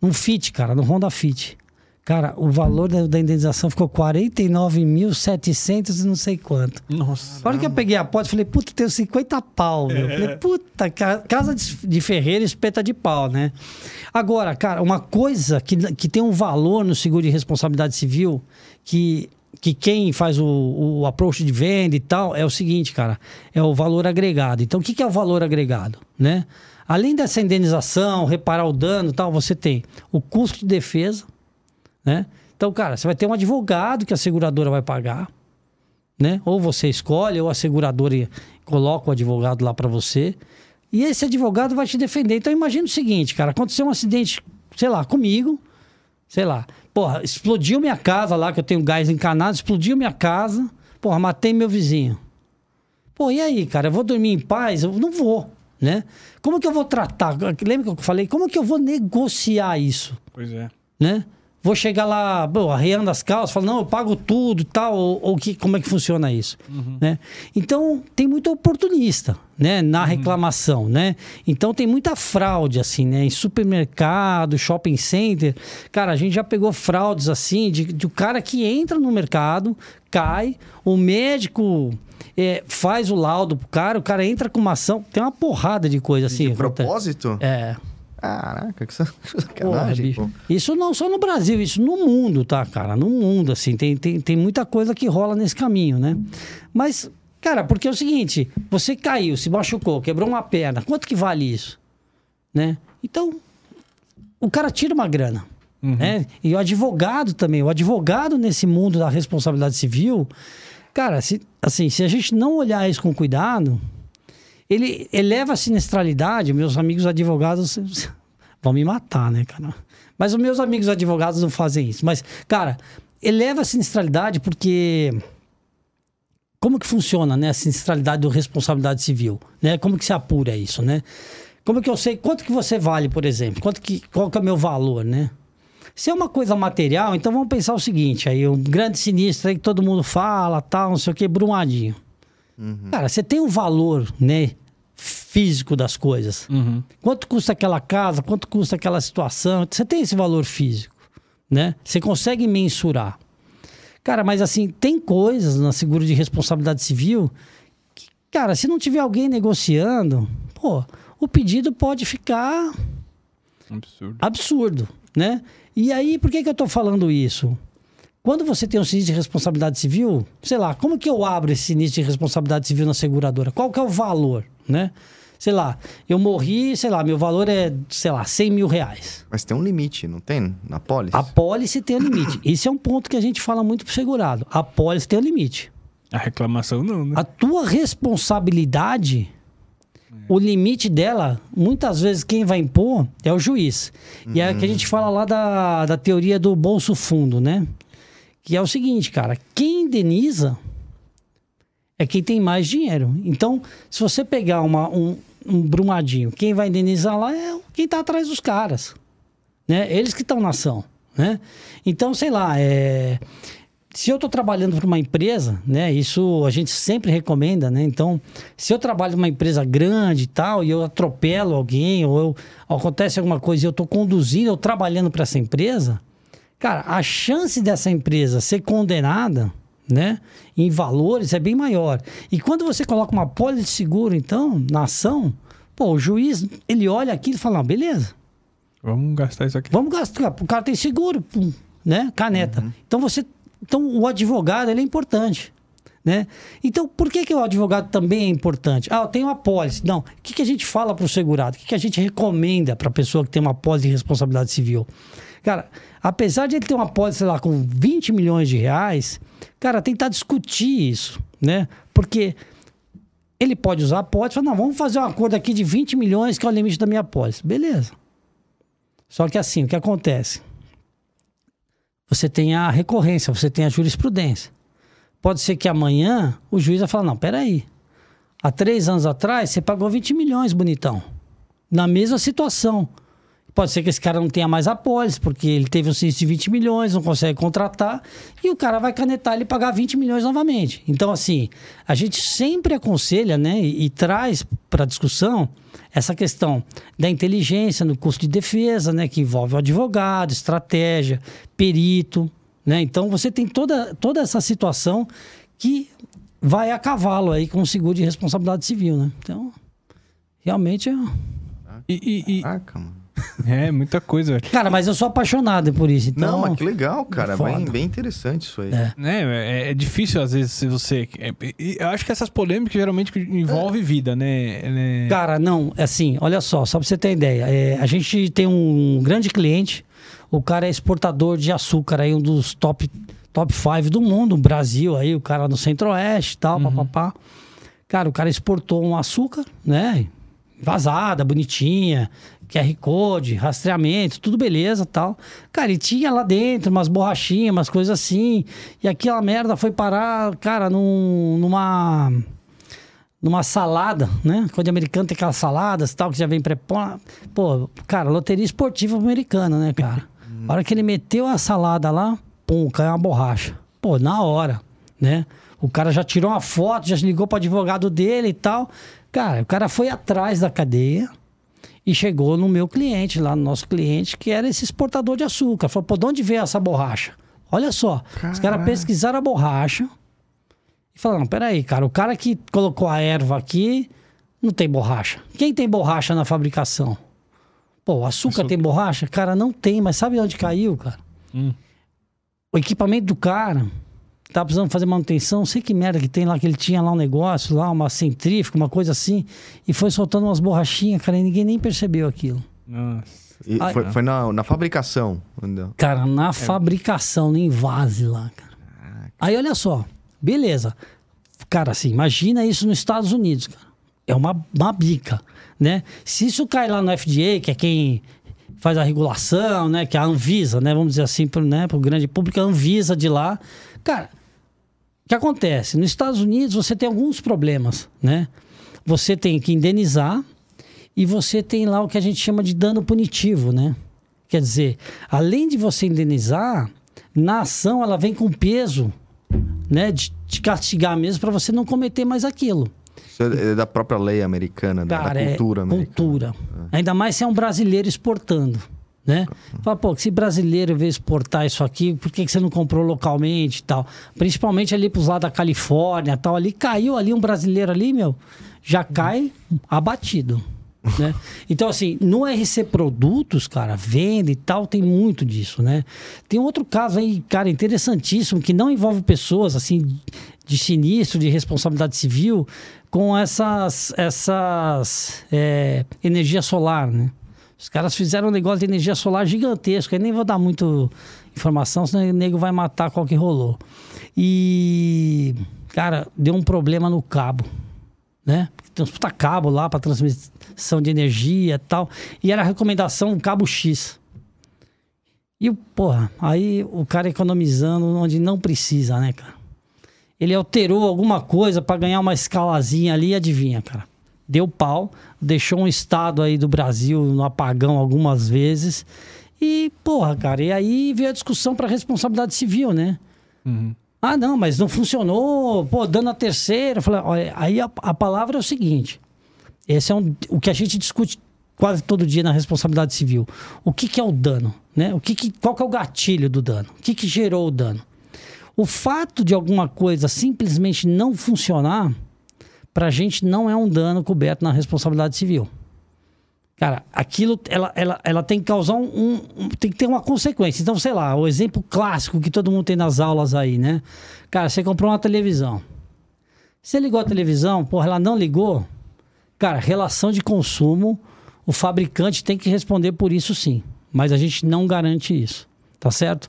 num Fit, cara, no Honda Fit. Cara, o valor da, da indenização ficou 49.700 e não sei quanto. Nossa. A hora que eu peguei a porta, falei, puta, tenho 50 pau, meu. Eu Falei, puta, ca- casa de, de ferreira espeta de pau, né? Agora, cara, uma coisa que, que tem um valor no seguro de responsabilidade civil, que, que quem faz o, o approach de venda e tal, é o seguinte, cara, é o valor agregado. Então, o que, que é o valor agregado, né? Além dessa indenização, reparar o dano e tal, você tem o custo de defesa, né? Então, cara, você vai ter um advogado que a seguradora vai pagar, né? Ou você escolhe, ou a seguradora coloca o advogado lá para você. E esse advogado vai te defender. Então imagina o seguinte, cara, aconteceu um acidente, sei lá, comigo, sei lá. Porra, explodiu minha casa lá, que eu tenho gás encanado, explodiu minha casa. Porra, matei meu vizinho. Pô, e aí, cara, eu vou dormir em paz? Eu não vou, né? Como que eu vou tratar? Lembra que eu falei? Como que eu vou negociar isso? Pois é. né? Vou chegar lá, bom, arreando as calças, falo, não, eu pago tudo e tal, ou, ou que, como é que funciona isso, né? Então, tem muito oportunista, né, na reclamação, né? Então, tem muita fraude, assim, né? Em supermercado, shopping center, cara, a gente já pegou fraudes, assim, de, de o cara que entra no mercado, cai, o médico... é, faz o laudo pro cara, o cara entra com uma ação, tem uma porrada de coisa assim. de propósito? É. Caraca, que Porra, sacanagem, pô. Isso não só no Brasil, isso no mundo, tá, cara? No mundo, assim, tem, tem, tem muita coisa que rola nesse caminho, né? Mas, cara, porque é o seguinte, você caiu, se machucou, quebrou uma perna, quanto que vale isso? Né? Então, o cara tira uma grana, né? E o advogado também, o advogado nesse mundo da responsabilidade civil, cara, se, assim, se a gente não olhar isso com cuidado, ele eleva a sinistralidade. Meus amigos advogados [LAUGHS] vão me matar, né, cara? Mas os meus amigos advogados não fazem isso. Mas, cara, eleva a sinistralidade porque. Como que funciona, né? A sinistralidade do responsabilidade civil, né? Como que se apura isso, né? Como que eu sei quanto que você vale, por exemplo? Quanto que, qual que é o meu valor, né? Se é uma coisa material, então vamos pensar o seguinte, aí um grande sinistro aí que todo mundo fala, tal, não sei o que, Brumadinho. Cara, você tem o valor, né, físico das coisas. Uhum. Quanto custa aquela casa? Quanto custa aquela situação? Você tem esse valor físico, né? Você consegue mensurar. Cara, mas assim, tem coisas na seguro de responsabilidade civil que, cara, se não tiver alguém negociando, pô, o pedido pode ficar Absurdo. absurdo, né? E aí, por que, que eu tô falando isso? Quando você tem um sinistro de responsabilidade civil, sei lá, como que eu abro esse sinistro de responsabilidade civil na seguradora? Qual que é o valor, né? Sei lá, eu morri, sei lá, meu valor é, sei lá, 100 mil reais. Mas tem um limite, não tem? Na pólice? A pólice tem um limite. [CLEARS THROAT] Esse é um ponto que a gente fala muito pro segurado. A pólice tem um limite. A reclamação não, né? A tua responsabilidade, o limite dela, muitas vezes quem vai impor é o juiz. E é o que a gente fala lá da, da teoria do bolso fundo, né? Que é o seguinte, cara, quem indeniza é quem tem mais dinheiro. Então, se você pegar uma, um, um brumadinho, quem vai indenizar lá é quem tá atrás dos caras. Né? Eles que estão na ação. Né? Então, sei lá, é se eu estou trabalhando para uma empresa, né, isso a gente sempre recomenda, né? Então, se eu trabalho numa empresa grande e tal, e eu atropelo alguém, ou eu, acontece alguma coisa e eu estou conduzindo, ou trabalhando para essa empresa, cara, a chance dessa empresa ser condenada, né, em valores é bem maior. E quando você coloca uma pólice de seguro, então, na ação, pô, o juiz, ele olha aquilo e fala, beleza, Vamos gastar isso aqui. Vamos gastar. O cara tem seguro, né? Caneta. Então você, então o advogado ele é importante, né? Então por que que o advogado também é importante? Ah, eu tenho uma pólice. Não. O que que a gente fala para o segurado? O que que a gente recomenda para a pessoa que tem uma pólice de responsabilidade civil? Cara, apesar de ele ter uma pólice sei lá com 20 milhões de reais, cara, tentar discutir isso, né? Porque ele pode usar a pólice, falar, não, vamos fazer um acordo aqui de 20 milhões que é o limite da minha pólice. Beleza. Só que assim, o que acontece? Você tem a recorrência, você tem a jurisprudência. Pode ser que amanhã o juiz vai falar: não, peraí. Há três anos atrás você pagou 20 milhões, bonitão. Na mesma situação. Pode ser que esse cara não tenha mais a pólice, porque ele teve um sinistro de 20 milhões, não consegue contratar, e o cara vai canetar ele pagar 20 milhões novamente. Então, assim, a gente sempre aconselha, né, e, e traz para discussão essa questão da inteligência no custo de defesa, né, que envolve o advogado, estratégia, perito, né? Então você tem toda, toda essa situação que vai a cavalo aí com o seguro de responsabilidade civil, né? Então, realmente é... E, e- e- Caraca, mano. [LAUGHS] é muita coisa. Cara, mas eu sou apaixonado por isso, então... Não, mas que legal, cara. Bem, bem interessante isso aí. É. Né? É, é difícil, às vezes, se você. é- eu acho que essas polêmicas geralmente envolvem vida, né? né? Cara, não, é assim, olha só, só pra você ter ideia. é, a gente tem um grande cliente, o cara é exportador de açúcar aí, um dos top, top five do mundo, Brasil aí, o cara no centro-oeste e tal, papapá. Cara, o cara exportou um açúcar, né? Vazada, bonitinha, QR Code, rastreamento, tudo beleza tal. Cara, e tinha lá dentro umas borrachinhas, umas coisas assim. E aquela merda foi parar, cara, num, numa numa salada, né? Quando americano tem aquelas saladas e tal, que já vem pré Pô, cara, loteria esportiva americana, né, cara? A hora que ele meteu a salada lá, pum, caiu uma borracha. Pô, na hora, né? O cara já tirou uma foto, já ligou pro advogado dele e tal. Cara, o cara foi atrás da cadeia e chegou no meu cliente, lá no nosso cliente, que era esse exportador de açúcar. Falou, pô, de onde veio essa borracha? Olha só, os caras pesquisaram a borracha e falaram, não, peraí, cara, o cara que colocou a erva aqui não tem borracha. Quem tem borracha na fabricação? Pô, o açúcar, Açúcar. tem borracha? Cara, não tem, mas sabe onde caiu, cara? Hum. O equipamento do cara tá precisando fazer manutenção, sei que merda que tem lá, que ele tinha lá um negócio, lá, uma centrífuga, uma coisa assim, e foi soltando umas borrachinhas, cara, e ninguém nem percebeu aquilo. Nossa. E Ai. foi foi na, na fabricação. entendeu? Cara, É. na fabricação, no invase lá, cara. Aí olha só, beleza. Cara, assim, imagina isso nos Estados Unidos, cara. É uma, uma bica, né? Se isso cai lá no FDA, que é quem faz a regulação, né? Que é a Anvisa, né? Vamos dizer assim, pro, né? pro grande público, a Anvisa de lá. Cara, o que acontece? Nos Estados Unidos você tem alguns problemas, né? Você tem que indenizar e você tem lá o que a gente chama de dano punitivo, né? Quer dizer, além de você indenizar, na ação ela vem com peso, né, de te castigar mesmo para você não cometer mais aquilo. Isso é da própria lei americana, né? Cara, da cultura é americana. cultura. Ainda mais se é um brasileiro exportando, né? Fala, pô, se brasileiro veio exportar isso aqui, por que, que você não comprou localmente e tal? Principalmente ali pros lados da Califórnia tal, ali caiu ali um brasileiro ali, meu, já cai abatido. [LAUGHS] Né? Então, assim, no RC Produtos, cara, venda e tal, tem muito disso, né? Tem outro caso aí, cara, interessantíssimo, que não envolve pessoas, assim, de sinistro, de responsabilidade civil, com essas, essas é, energia solar, né? Os caras fizeram um negócio de energia solar gigantesco, aí nem vou dar muito informação, senão o nego vai matar qual que rolou. E, cara, deu um problema no cabo, né? Tem uns puta cabo lá para transmissão de energia e tal. E era a recomendação cabo X. E, porra, aí o cara economizando onde não precisa, né, cara? Ele alterou alguma coisa para ganhar uma escalazinha ali, adivinha, cara? Deu pau, deixou um estado aí do Brasil no apagão algumas vezes. E, porra, cara, e aí veio a discussão para responsabilidade civil, né? Ah, não, mas não funcionou, pô, dando a terceira. Falei, olha, aí a, a palavra é o seguinte: esse é um, o que a gente discute quase todo dia na responsabilidade civil. O que, que é o dano? Né? O que que, qual que é o gatilho do dano? O que, que gerou o dano? O fato de alguma coisa simplesmente não funcionar, pra gente não é um dano coberto na responsabilidade civil. Cara, aquilo ela, ela, ela tem que causar um- um- Tem que ter uma consequência. Então, sei lá, o exemplo clássico que todo mundo tem nas aulas aí, né? Cara, você comprou uma televisão. Você ligou a televisão, porra, ela não ligou. Cara, relação de consumo, o fabricante tem que responder por isso sim. Mas a gente não garante isso. Tá certo?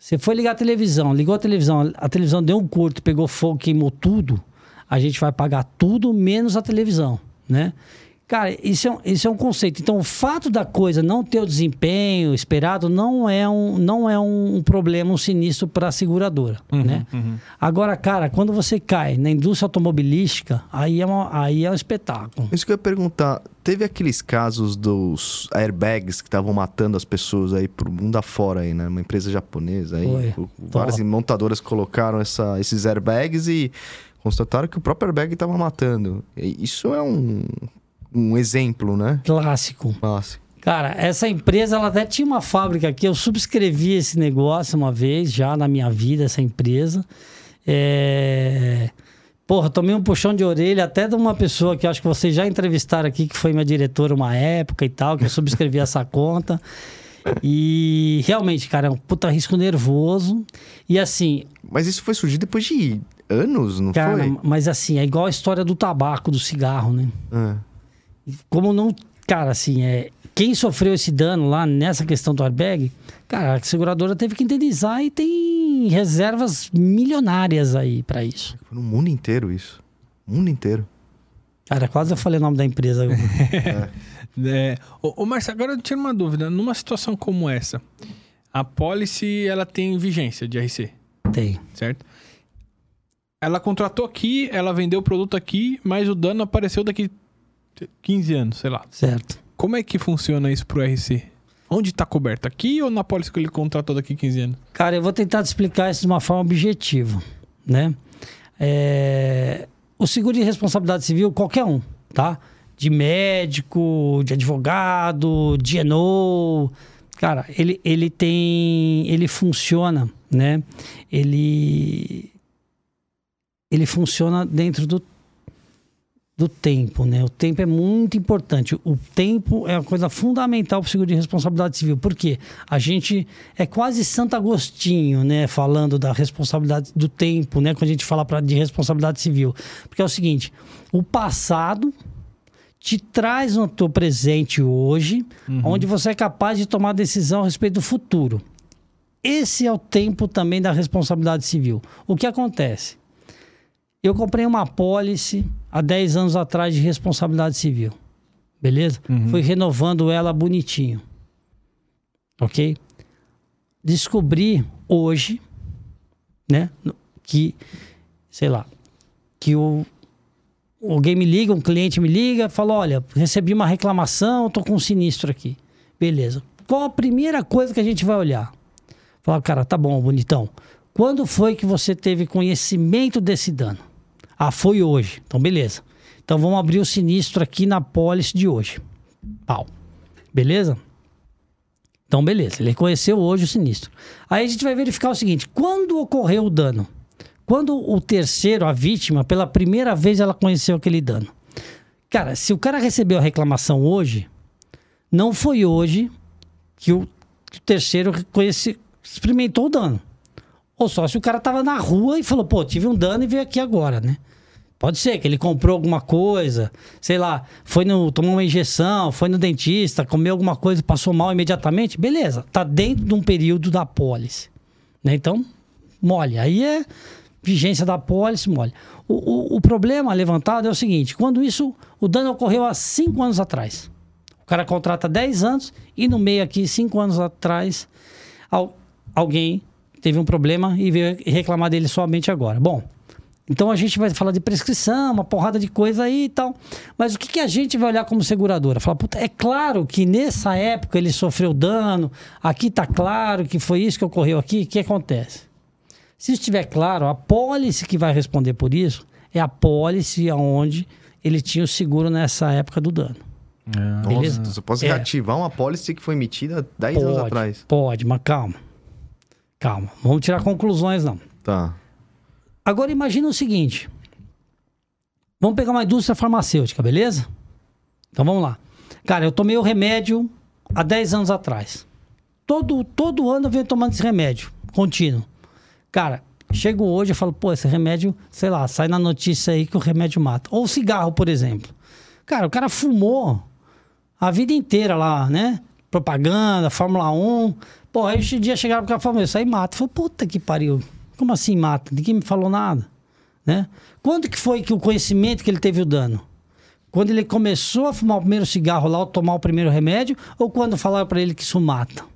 Você foi ligar a televisão, ligou a televisão, a televisão deu um curto, pegou fogo, queimou tudo, a gente vai pagar tudo menos a televisão, né? Cara, isso é, um, isso é um conceito. Então, o fato da coisa não ter o desempenho esperado não é um, não é um, um problema, um sinistro para a seguradora, né? Agora, cara, quando você cai na indústria automobilística, aí é, uma, aí é um espetáculo. Isso que eu ia perguntar, teve aqueles casos dos airbags que estavam matando as pessoas aí pro mundo afora aí, né? Uma empresa japonesa aí. Foi. várias Top. montadoras colocaram essa, esses airbags e constataram que o próprio airbag estava matando. Isso é um, um exemplo, né? Clássico. Nossa. Cara, essa empresa, ela até tinha uma fábrica aqui. Eu subscrevi esse negócio uma vez já na minha vida, essa empresa. É... Porra, tomei um puxão de orelha até de uma pessoa que eu acho que vocês já entrevistaram aqui, que foi minha diretora uma época e tal, que eu subscrevi [LAUGHS] essa conta. E realmente, cara, é um puta risco nervoso. E assim, Mas isso foi surgir depois de anos, não cara, foi? mas assim, é igual a história do tabaco, do cigarro, né? Ah. Como não. Cara, assim, é. Quem sofreu esse dano lá nessa questão do airbag, cara, a seguradora teve que indenizar e tem reservas milionárias aí pra isso. Foi no mundo inteiro isso. O mundo inteiro. Cara, quase eu falei o nome da empresa. [LAUGHS] É, ô, ô Marcelo, agora eu tiro uma dúvida. Numa situação como essa, a policy ela tem vigência de RC, tem. certo? Ela contratou aqui, ela vendeu o produto aqui, mas o dano apareceu daqui 15 anos, sei lá. Certo. Como é que funciona isso pro RC? Onde tá coberto? Aqui ou na policy que ele contratou daqui 15 anos? Cara, eu vou tentar te explicar isso de uma forma objetiva, né? É, O seguro de responsabilidade civil, qualquer um, tá? De médico, de advogado, de ENO, cara, ele, ele tem, ele funciona, né? Ele, ele funciona dentro do do tempo, né? O tempo é muito importante. O tempo é uma coisa fundamental para o seguro de responsabilidade civil. Por quê? A gente é quase Santo Agostinho, né? Falando da responsabilidade do tempo, né? Quando a gente fala pra, de responsabilidade civil. Porque é o seguinte: o passado te traz no teu presente hoje, onde você é capaz de tomar decisão a respeito do futuro. Esse é o tempo também da responsabilidade civil. O que acontece? Eu comprei uma pólice há 10 anos atrás de responsabilidade civil. Beleza? Fui renovando ela bonitinho. Ok? Descobri hoje, né, que, sei lá, que o, alguém me liga, um cliente me liga, fala: olha, recebi uma reclamação, tô com um sinistro aqui. Beleza. Qual a primeira coisa que a gente vai olhar? Fala, cara, tá bom, bonitão. Quando foi que você teve conhecimento desse dano? Ah, foi hoje. Então, beleza. Então vamos abrir o sinistro aqui na pólice de hoje. Pau. Beleza? Então, beleza. Ele conheceu hoje o sinistro. Aí a gente vai verificar o seguinte: quando ocorreu o dano? Quando o terceiro, a vítima, pela primeira vez ela conheceu aquele dano. Cara, se o cara recebeu a reclamação hoje, não foi hoje que o, que o terceiro conhece, experimentou o dano. Ou só se o cara tava na rua e falou, pô, tive um dano e veio aqui agora, né? Pode ser que ele comprou alguma coisa, sei lá, foi no tomou uma injeção, foi no dentista, comeu alguma coisa, passou mal imediatamente, beleza, tá dentro de um período da pólice, né? Então, mole. Aí é vigência da pólice, mole. O, o, o problema levantado é o seguinte: quando isso, o dano ocorreu há cinco anos atrás, o cara contrata 10 anos e no meio aqui, cinco anos atrás, alguém teve um problema e veio reclamar dele somente agora. Bom, então a gente vai falar de prescrição, uma porrada de coisa aí e tal. Mas o que, que a gente vai olhar como seguradora? Falar, puta, é claro que nessa época ele sofreu dano, aqui tá claro que foi isso que ocorreu aqui. O que acontece? Se estiver claro, a pólice que vai responder por isso é a pólice onde ele tinha o seguro nessa época do dano. É. Beleza? Nossa, eu posso é. reativar uma pólice que foi emitida 10 pode, anos atrás. Pode, mas calma. Calma. Vamos tirar conclusões, não. Tá. Agora imagina o seguinte. Vamos pegar uma indústria farmacêutica, beleza? Então vamos lá. Cara, eu tomei o remédio há 10 anos atrás. Todo, todo ano eu venho tomando esse remédio, contínuo. Cara, chego hoje e falo, pô, esse remédio, sei lá, sai na notícia aí que o remédio mata. Ou cigarro, por exemplo. Cara, o cara fumou a vida inteira lá, né? Propaganda, Fórmula 1. Pô, aí um dia chegaram pro cara e falaram, isso aí mata. Eu falei, puta que pariu. Como assim mata? Ninguém me falou nada, né? Quando que foi que o conhecimento que ele teve o dano? Quando ele começou a fumar o primeiro cigarro lá, ou tomar o primeiro remédio, ou quando falaram para ele que isso mata?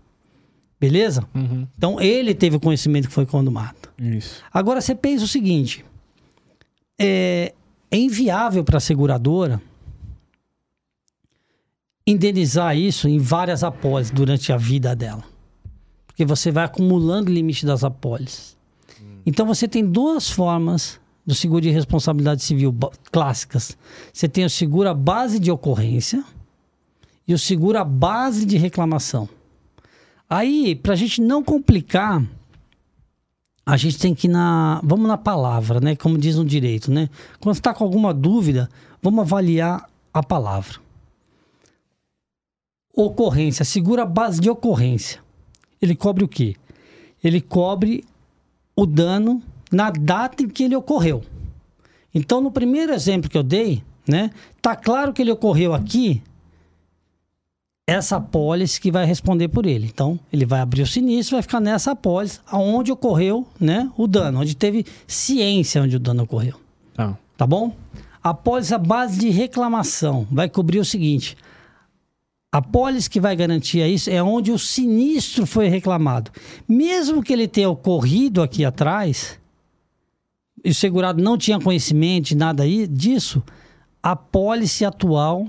Beleza? Uhum. Então ele teve o conhecimento que foi quando mata. Isso. Agora você pensa o seguinte: é, é inviável para a seguradora indenizar isso em várias apólices durante a vida dela. Porque você vai acumulando o limite das apólices. Então você tem duas formas do seguro de responsabilidade civil clássicas. Você tem o seguro à base de ocorrência e o seguro à base de reclamação. Aí, para a gente não complicar, a gente tem que ir na. Vamos na palavra, né? Como diz no direito, né? Quando está com alguma dúvida, vamos avaliar a palavra. Ocorrência, segura a base de ocorrência. Ele cobre o quê? Ele cobre o dano na data em que ele ocorreu. Então, no primeiro exemplo que eu dei, né, tá claro que ele ocorreu aqui, essa apólice que vai responder por ele. Então, ele vai abrir o sinistro, vai ficar nessa apólice, aonde ocorreu, né, o dano, onde teve ciência onde o dano ocorreu. Tá. Tá bom? A apólice a base de reclamação vai cobrir o seguinte: a pólice que vai garantir isso é onde o sinistro foi reclamado. Mesmo que ele tenha ocorrido aqui atrás, e o segurado não tinha conhecimento de nada aí, disso, a pólice atual,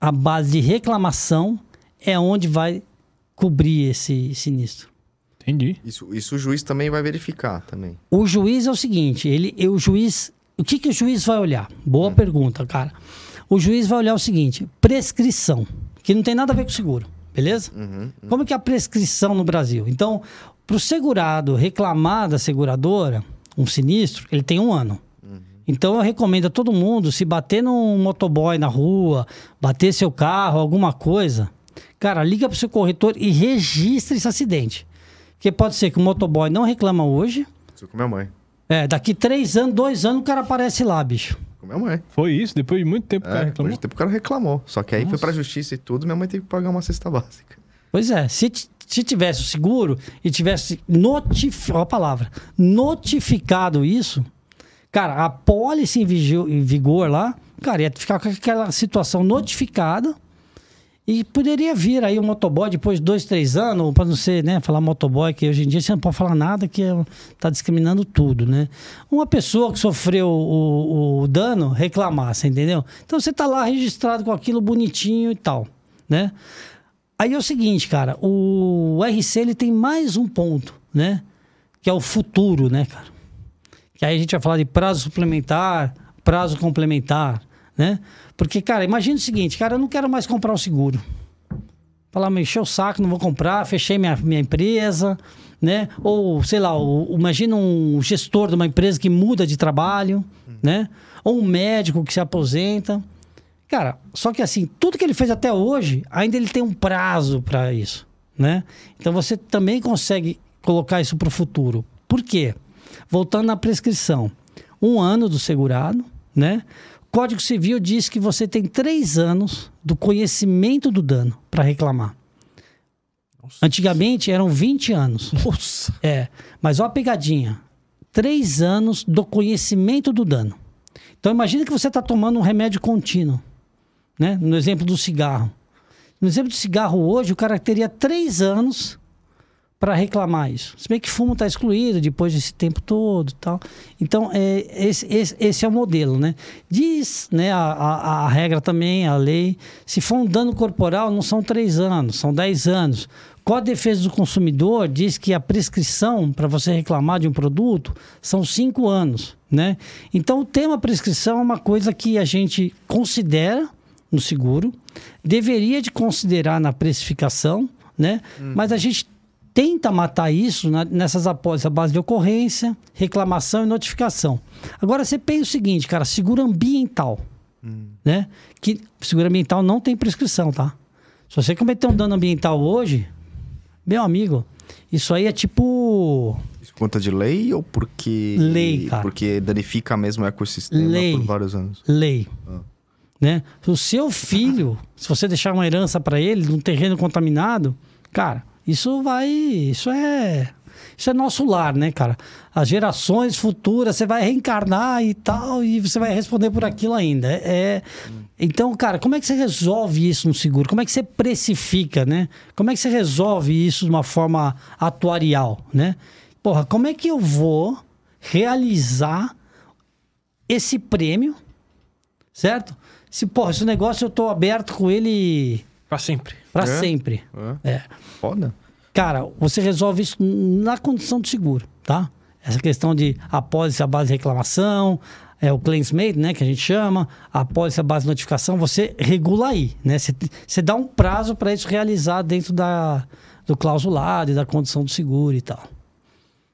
a base de reclamação, é onde vai cobrir esse sinistro. Entendi. Isso, isso o juiz também vai verificar também. O juiz é o seguinte, ele, o juiz, o que, que o juiz vai olhar? Boa hum. pergunta, cara. O juiz vai olhar o seguinte: prescrição que não tem nada a ver com seguro, beleza? Uhum, uhum. Como é que é a prescrição no Brasil? Então, para o segurado reclamar da seguradora um sinistro, ele tem um ano. Uhum. Então eu recomendo a todo mundo, se bater num motoboy na rua, bater seu carro, alguma coisa, cara, liga pro seu corretor e registre esse acidente. Porque pode ser que o motoboy não reclama hoje. Isso com minha mãe. É, daqui três anos, dois anos, o cara aparece lá, bicho. Com minha mãe. Foi isso? Depois de muito tempo o cara é, reclamou? Depois de tempo o cara reclamou. Só que aí Nossa. foi pra justiça e tudo, minha mãe teve que pagar uma cesta básica. Pois é, se, se tivesse o seguro e tivesse notificado, a palavra, notificado isso, cara, a pólice em, vigor, em vigor lá, cara, ia ficar com aquela situação notificada E poderia vir aí um motoboy depois de dois, três anos, para não ser, né, falar motoboy, que hoje em dia você não pode falar nada que está discriminando tudo, né? Uma pessoa que sofreu o, o dano reclamar, você entendeu? Então você está lá registrado com aquilo bonitinho e tal, né? Aí é o seguinte, cara, o RC ele tem mais um ponto, né? Que é o futuro, né, cara? Que aí a gente vai falar de prazo suplementar, prazo complementar, né? Porque, cara, imagina o seguinte, cara, eu não quero mais comprar um seguro. Falar, me encheu o saco, não vou comprar, fechei minha, minha empresa, né? Ou, sei lá, o, imagina um gestor de uma empresa que muda de trabalho, hum. né? Ou um médico que se aposenta. Cara, só que assim, tudo que ele fez até hoje, ainda ele tem um prazo para isso, né? Então você também consegue colocar isso para o futuro. Por quê? Voltando na prescrição, um ano do segurado, né? Código Civil diz que você tem três anos do conhecimento do dano para reclamar. Nossa. Antigamente eram 20 anos. Nossa! É, mas ó a pegadinha. Três anos do conhecimento do dano. Então imagine que você está tomando um remédio contínuo, né? No exemplo do cigarro. No exemplo do cigarro hoje, o cara teria três anos para reclamar isso. Se bem que fumo está excluído depois desse tempo todo tal. Então, é, esse, esse, esse, é o modelo, né? Diz né, a, a, a, regra também, a lei, se for um dano corporal, não são três anos, são dez anos. Qual a defesa do consumidor diz que a prescrição para você reclamar de um produto são cinco anos, né? Então, o tema prescrição é uma coisa que a gente considera no seguro, deveria de considerar na precificação, né? Uhum. Mas a gente tenta matar isso na, nessas apólices, a base de ocorrência, reclamação e notificação. Agora você pensa o seguinte, cara, seguro ambiental, hum. né? Que seguro ambiental não tem prescrição, tá? Se você cometer um dano ambiental hoje, meu amigo, isso aí é tipo conta de lei ou porque lei, cara. porque danifica mesmo o ecossistema lei. por vários anos? Lei. Ah. Né? O seu filho, se você deixar uma herança para ele num terreno contaminado, cara, isso vai. Isso é. Isso é nosso lar, né, cara? As gerações futuras, você vai reencarnar e tal, e você vai responder por aquilo ainda. É, é... Então, cara, como é que você resolve isso no seguro? Como é que você precifica, né? Como é que você resolve isso de uma forma atuarial, né? Porra, como é que eu vou realizar esse prêmio, certo? Se, porra, esse negócio eu tô aberto com ele para sempre. Para é? sempre. É. é. Foda. Cara, você resolve isso na condição de seguro, tá? Essa questão de após a base de reclamação, é o claims made, né, que a gente chama, após a base de notificação, você regula aí, né? Você, você dá um prazo para isso realizar dentro da, do clausulado e da condição do seguro e tal.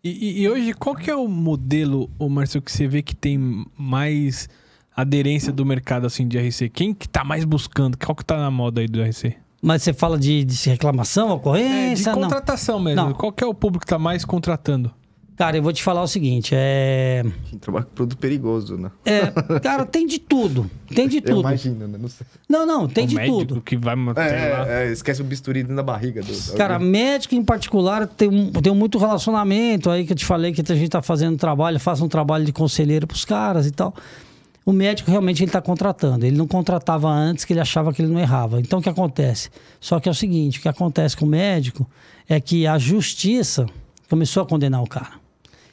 E, e, hoje, qual que é o modelo, o Marcelo, que você vê que tem mais aderência do mercado assim de RC? Quem que tá mais buscando? Qual que tá na moda aí do RC? Mas você fala de, de reclamação, ocorrência? É, de contratação não. mesmo. Não. Qual que é o público que tá mais contratando? Cara, eu vou te falar o seguinte, é... Quem trabalha com produto perigoso, né? É, cara, tem de tudo. Tem de [LAUGHS] tudo. Imagina, né? Não, sei. não, não, tem o de tudo. que vai é, é, esquece o bisturi dentro da barriga. Do... Cara, médico em particular tem, tem muito relacionamento aí que eu te falei que a gente tá fazendo trabalho, faça um trabalho de conselheiro pros caras e tal o médico realmente ele está contratando. Ele não contratava antes que ele achava que ele não errava. Então o que acontece? Só que é o seguinte, o que acontece com o médico é que a justiça começou a condenar o cara.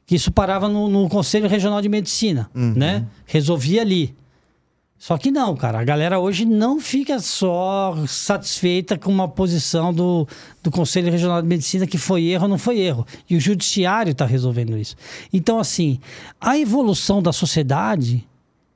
Que isso parava no, no Conselho Regional de Medicina, uhum. né? Resolvia ali. Só que não, cara. A galera hoje não fica só satisfeita com uma posição do, do Conselho Regional de Medicina que foi erro ou não foi erro. E o judiciário está resolvendo isso. Então, assim, a evolução da sociedade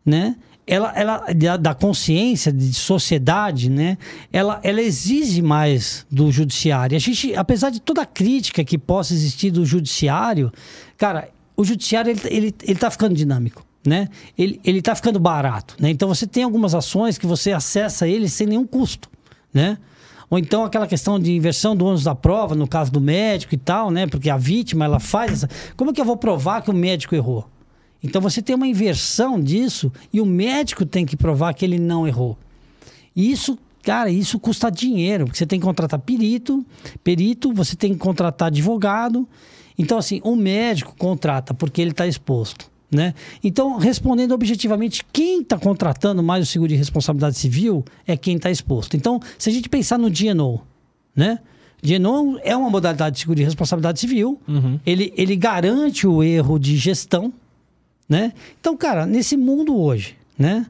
né? Ela, ela da consciência de sociedade, né? Ela, ela exige mais do judiciário. A gente, apesar de toda a crítica que possa existir do judiciário, cara, o judiciário ele, ele, ele tá ficando dinâmico. Né? Ele, ele tá ficando barato, né? Então você tem algumas ações que você acessa ele sem nenhum custo, né? Ou então aquela questão de inversão do ônus da prova, no caso do médico e tal, né? Porque a vítima, ela faz essa... Como que eu vou provar que o médico errou? Então você tem uma inversão disso e o médico tem que provar que ele não errou. Isso, cara, isso custa dinheiro, porque você tem que contratar perito, perito, você tem que contratar advogado. Então, assim, o médico contrata porque ele está exposto. Né? Então, respondendo objetivamente, quem está contratando mais o seguro de responsabilidade civil é quem está exposto. Então, se a gente pensar no DNO, né? DNO é uma modalidade de seguro de responsabilidade civil, Uhum. ele, ele garante o erro de gestão, né? Então, cara, nesse mundo hoje, né?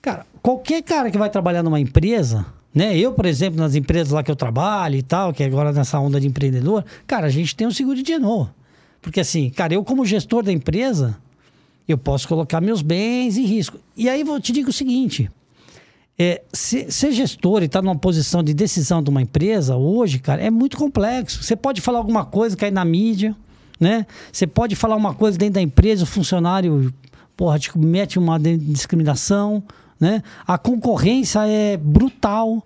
Cara, qualquer cara que vai trabalhar numa empresa, né? Eu, por exemplo, nas empresas lá que eu trabalho e tal, que é agora nessa onda de empreendedor, cara, a gente tem um seguro de DNO. Porque assim, cara, eu como gestor da empresa, eu posso colocar meus bens em risco. E aí eu te digo o seguinte, é, se- ser gestor e estar numa posição de decisão de uma empresa hoje, cara, é muito complexo. Você pode falar alguma coisa, cair na mídia, né? Você pode falar uma coisa dentro da empresa, o funcionário, porra, te mete uma discriminação, né? A concorrência é brutal.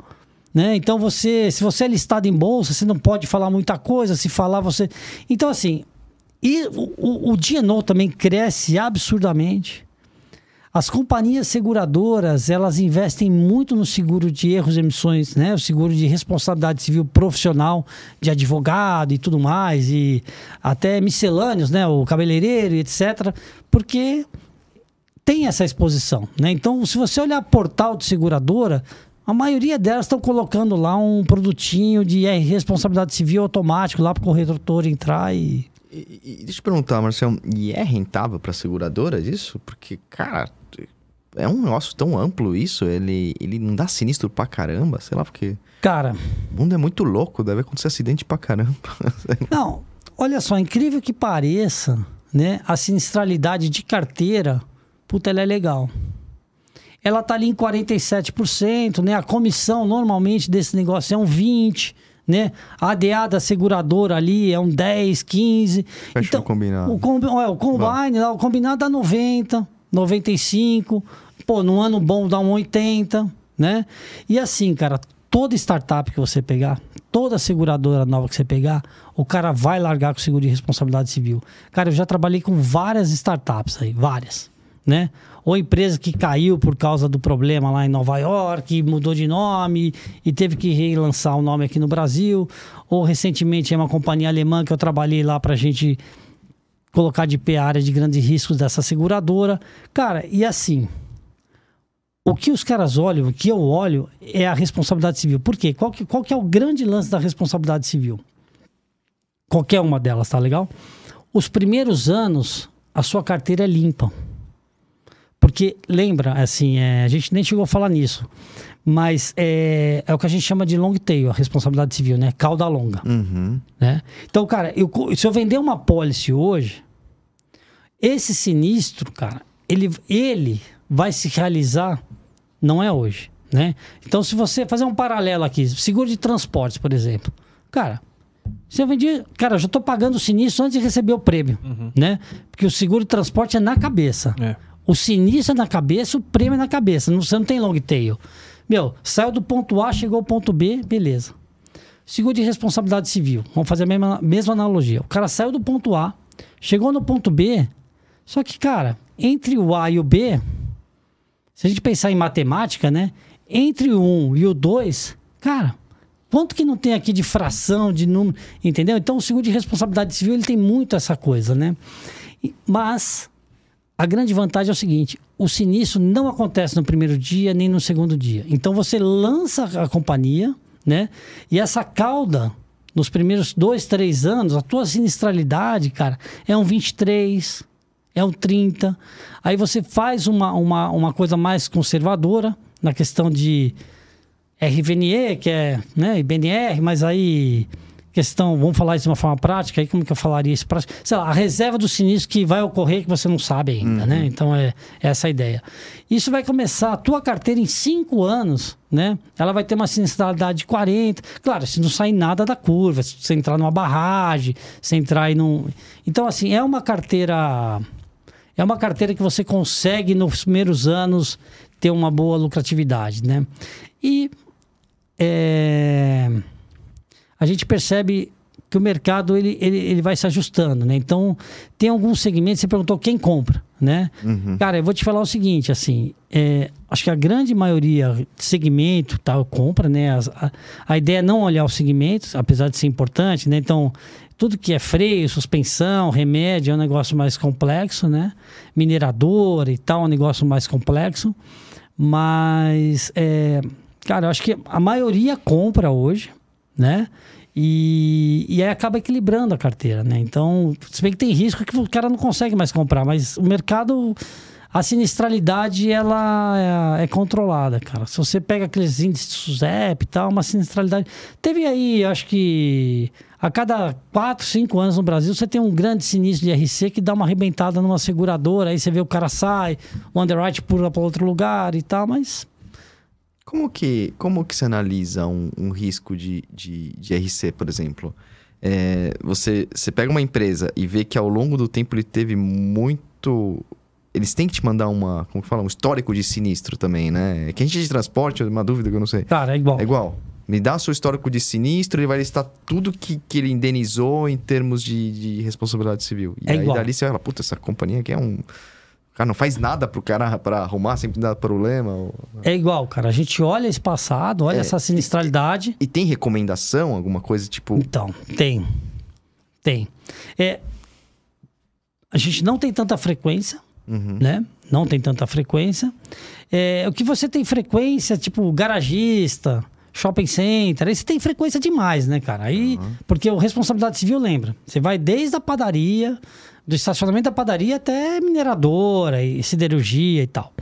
Né? Então você, se você é listado em bolsa, você não pode falar muita coisa. Se falar, você. Então, assim, e o, o, o também cresce absurdamente. As companhias seguradoras, elas investem muito no seguro de erros e emissões, né? O seguro de responsabilidade civil profissional, de advogado e tudo mais, e até miscelâneos, né? O cabeleireiro etc. Porque tem essa exposição, né? Então, se você olhar portal de seguradora, a maioria delas estão colocando lá um produtinho de responsabilidade civil automático lá para o corretor entrar e E, e deixa eu te perguntar, Marcelo, e é rentável para seguradora isso? Porque, cara, é um negócio tão amplo isso, ele, ele não dá sinistro pra caramba, sei lá, porque cara, o mundo é muito louco, deve acontecer acidente pra caramba. [LAUGHS] Não, olha só, incrível que pareça, né? A sinistralidade de carteira, puta, ela é legal. Ela tá ali em 47%, né? A comissão normalmente desse negócio é um 20, né? A ADA da seguradora ali é um 10, 15. Fecha o combinado. O, combi- é, o combine, lá, o combinado dá 90, 95. Pô, no ano bom dá um 80, né? E assim, cara, toda startup que você pegar, toda seguradora nova que você pegar, o cara vai largar com seguro de responsabilidade civil. Cara, eu já trabalhei com várias startups aí, várias, né? Ou empresa que caiu por causa do problema lá em Nova York, mudou de nome e teve que relançar o nome aqui no Brasil. Ou recentemente é uma companhia alemã que eu trabalhei lá pra gente colocar de pé a área de grandes riscos dessa seguradora. Cara, e assim, o que os caras olham, o que eu olho, é a responsabilidade civil. Por quê? Qual que, qual que é o grande lance da responsabilidade civil? Qualquer uma delas, tá legal? Os primeiros anos, a sua carteira é limpa. Porque, lembra, assim, é, a gente nem chegou a falar nisso, mas é, é o que a gente chama de long tail, a responsabilidade civil, né? Cauda longa Uhum. né? Então, cara, eu, se eu vender uma pólice hoje, esse sinistro, cara, ele, ele vai se realizar, não é hoje, né? Então, se você fazer um paralelo aqui, seguro de transportes, por exemplo, cara, se eu vendi, cara, eu já tô pagando o sinistro antes de receber o prêmio, né? Porque o seguro de transporte é na cabeça. É. O sinistro é na cabeça, o prêmio é na cabeça. Você não tem long tail. Meu, saiu do ponto A, chegou ao ponto B, beleza. Seguro de responsabilidade civil. Vamos fazer a mesma, mesma analogia. O cara saiu do ponto A, chegou no ponto B, só que, cara, entre o A e o B, se a gente pensar em matemática, né? Entre o 1 e o 2, cara, quanto que não tem aqui de fração, de número, entendeu? Então, o seguro de responsabilidade civil, ele tem muito essa coisa, né? Mas, a grande vantagem é o seguinte: o sinistro não acontece no primeiro dia nem no segundo dia. Então você lança a companhia, né? E essa cauda, nos primeiros dois, três anos, a tua sinistralidade, cara, é um 23, é um 30. Aí você faz uma, uma, uma coisa mais conservadora na questão de RVNE, que é né, IBNR, mas aí questão, vamos falar isso de uma forma prática, aí como que eu falaria isso prático? Sei lá, a reserva do sinistro que vai ocorrer que você não sabe ainda, né? Então é, é essa a ideia. Isso vai começar, a tua carteira em cinco anos, né? Ela vai ter uma sinistralidade de 40. Claro, se não sair nada da curva, se você entrar numa barragem, se entrar aí num... Então, assim, é uma carteira... É uma carteira que você consegue nos primeiros anos ter uma boa lucratividade, né? E é, a gente percebe que o mercado ele, ele, ele vai se ajustando, né? Então, tem alguns segmentos, você perguntou quem compra, né? Cara, eu vou te falar o seguinte, assim, é, acho que a grande maioria de segmento tal compra, né? A, a ideia é não olhar os segmentos, apesar de ser importante, né? Então, tudo que é freio, suspensão, remédio é um negócio mais complexo, né? Mineradora e tal, é um negócio mais complexo. Mas, é, cara, eu acho que a maioria compra hoje, né? E, e aí acaba equilibrando a carteira, né? Então, se bem que tem risco que o cara não consegue mais comprar, mas o mercado a sinistralidade ela é, é, controlada, cara. Se você pega aqueles índices SUSEP e tal, uma sinistralidade. Teve aí, acho que a cada 4, 5 anos no Brasil, você tem um grande sinistro de RC que dá uma arrebentada numa seguradora, aí você vê o cara sai, o underwrite pula para outro lugar e tal, mas. Como que, como que se analisa um, um risco de, de, de, RC, por exemplo? É, você, você pega uma empresa e vê que ao longo do tempo ele teve muito eles têm que te mandar uma, como fala, um histórico de sinistro também, né? É que a gente de transporte, é uma dúvida que eu não sei. Cara, é igual. É igual. Me dá seu histórico de sinistro, ele vai listar tudo que, que ele indenizou em termos de, de responsabilidade civil. E é aí igual. dali você fala, puta, essa companhia aqui é um. O cara não faz nada pro cara para arrumar, sempre dá problema. Ou... É igual, cara. A gente olha esse passado, olha é, essa sinistralidade. E, e tem recomendação, alguma coisa tipo. Então, tem. Tem. É, a gente não tem tanta frequência uhum. né? Não tem tanta frequência. É, o que você tem frequência, tipo garagista, shopping center, aí você tem frequência demais, né, cara? Aí, uhum. porque o responsabilidade civil lembra. Você vai desde a padaria, do estacionamento da padaria até mineradora e siderurgia e tal.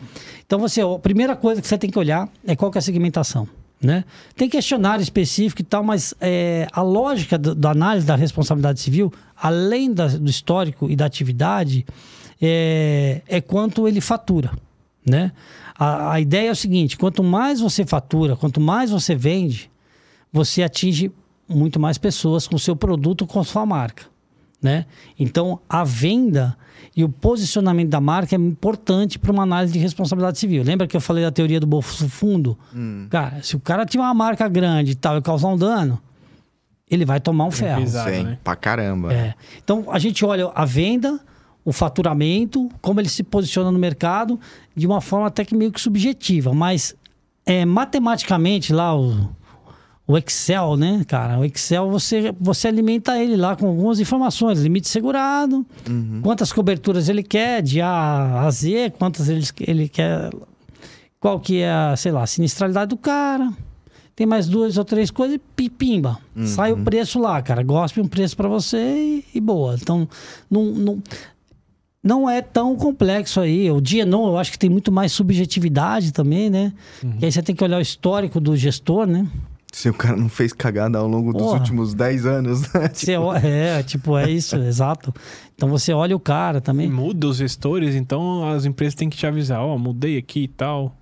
Então você, a primeira coisa que você tem que olhar é qual que é a segmentação. Né? Tem questionário específico e tal, mas é, a lógica da análise da responsabilidade civil, além da, do histórico e da atividade, é, é quanto ele fatura, né? A, a ideia é o seguinte: quanto mais você fatura, quanto mais você vende, você atinge muito mais pessoas com seu produto, com sua marca, né? Então, a venda e o posicionamento da marca é importante para uma análise de responsabilidade civil. Lembra que eu falei da teoria do bolso fundo? Hum. Cara, se o cara tiver uma marca grande e tal e causar um dano, ele vai tomar um é ferro. Pesado, Sim, né? pra caramba. É. Então, a gente olha a venda, o faturamento, como ele se posiciona no mercado, de uma forma até que meio que subjetiva. Mas é, matematicamente lá o, o Excel, né, cara? O Excel você, você alimenta ele lá com algumas informações, limite segurado, uhum. quantas coberturas ele quer, de A a Z, quantas ele, ele quer, qual que é a, sei lá, a sinistralidade do cara. Tem mais duas ou três coisas e pimba. Uhum. Sai o preço lá, cara. Gospe um preço para você e, e, boa. Então, não, não, não é tão complexo aí. O dia não, eu acho que tem muito mais subjetividade também, né? Uhum. E aí você tem que olhar o histórico do gestor, né? Se o cara não fez cagada ao longo dos últimos 10 anos, né? [LAUGHS] Tipo... É, tipo, é isso, [LAUGHS] exato. Então você olha o cara também. Muda os gestores, então as empresas têm que te avisar, ó, oh, mudei aqui e tal.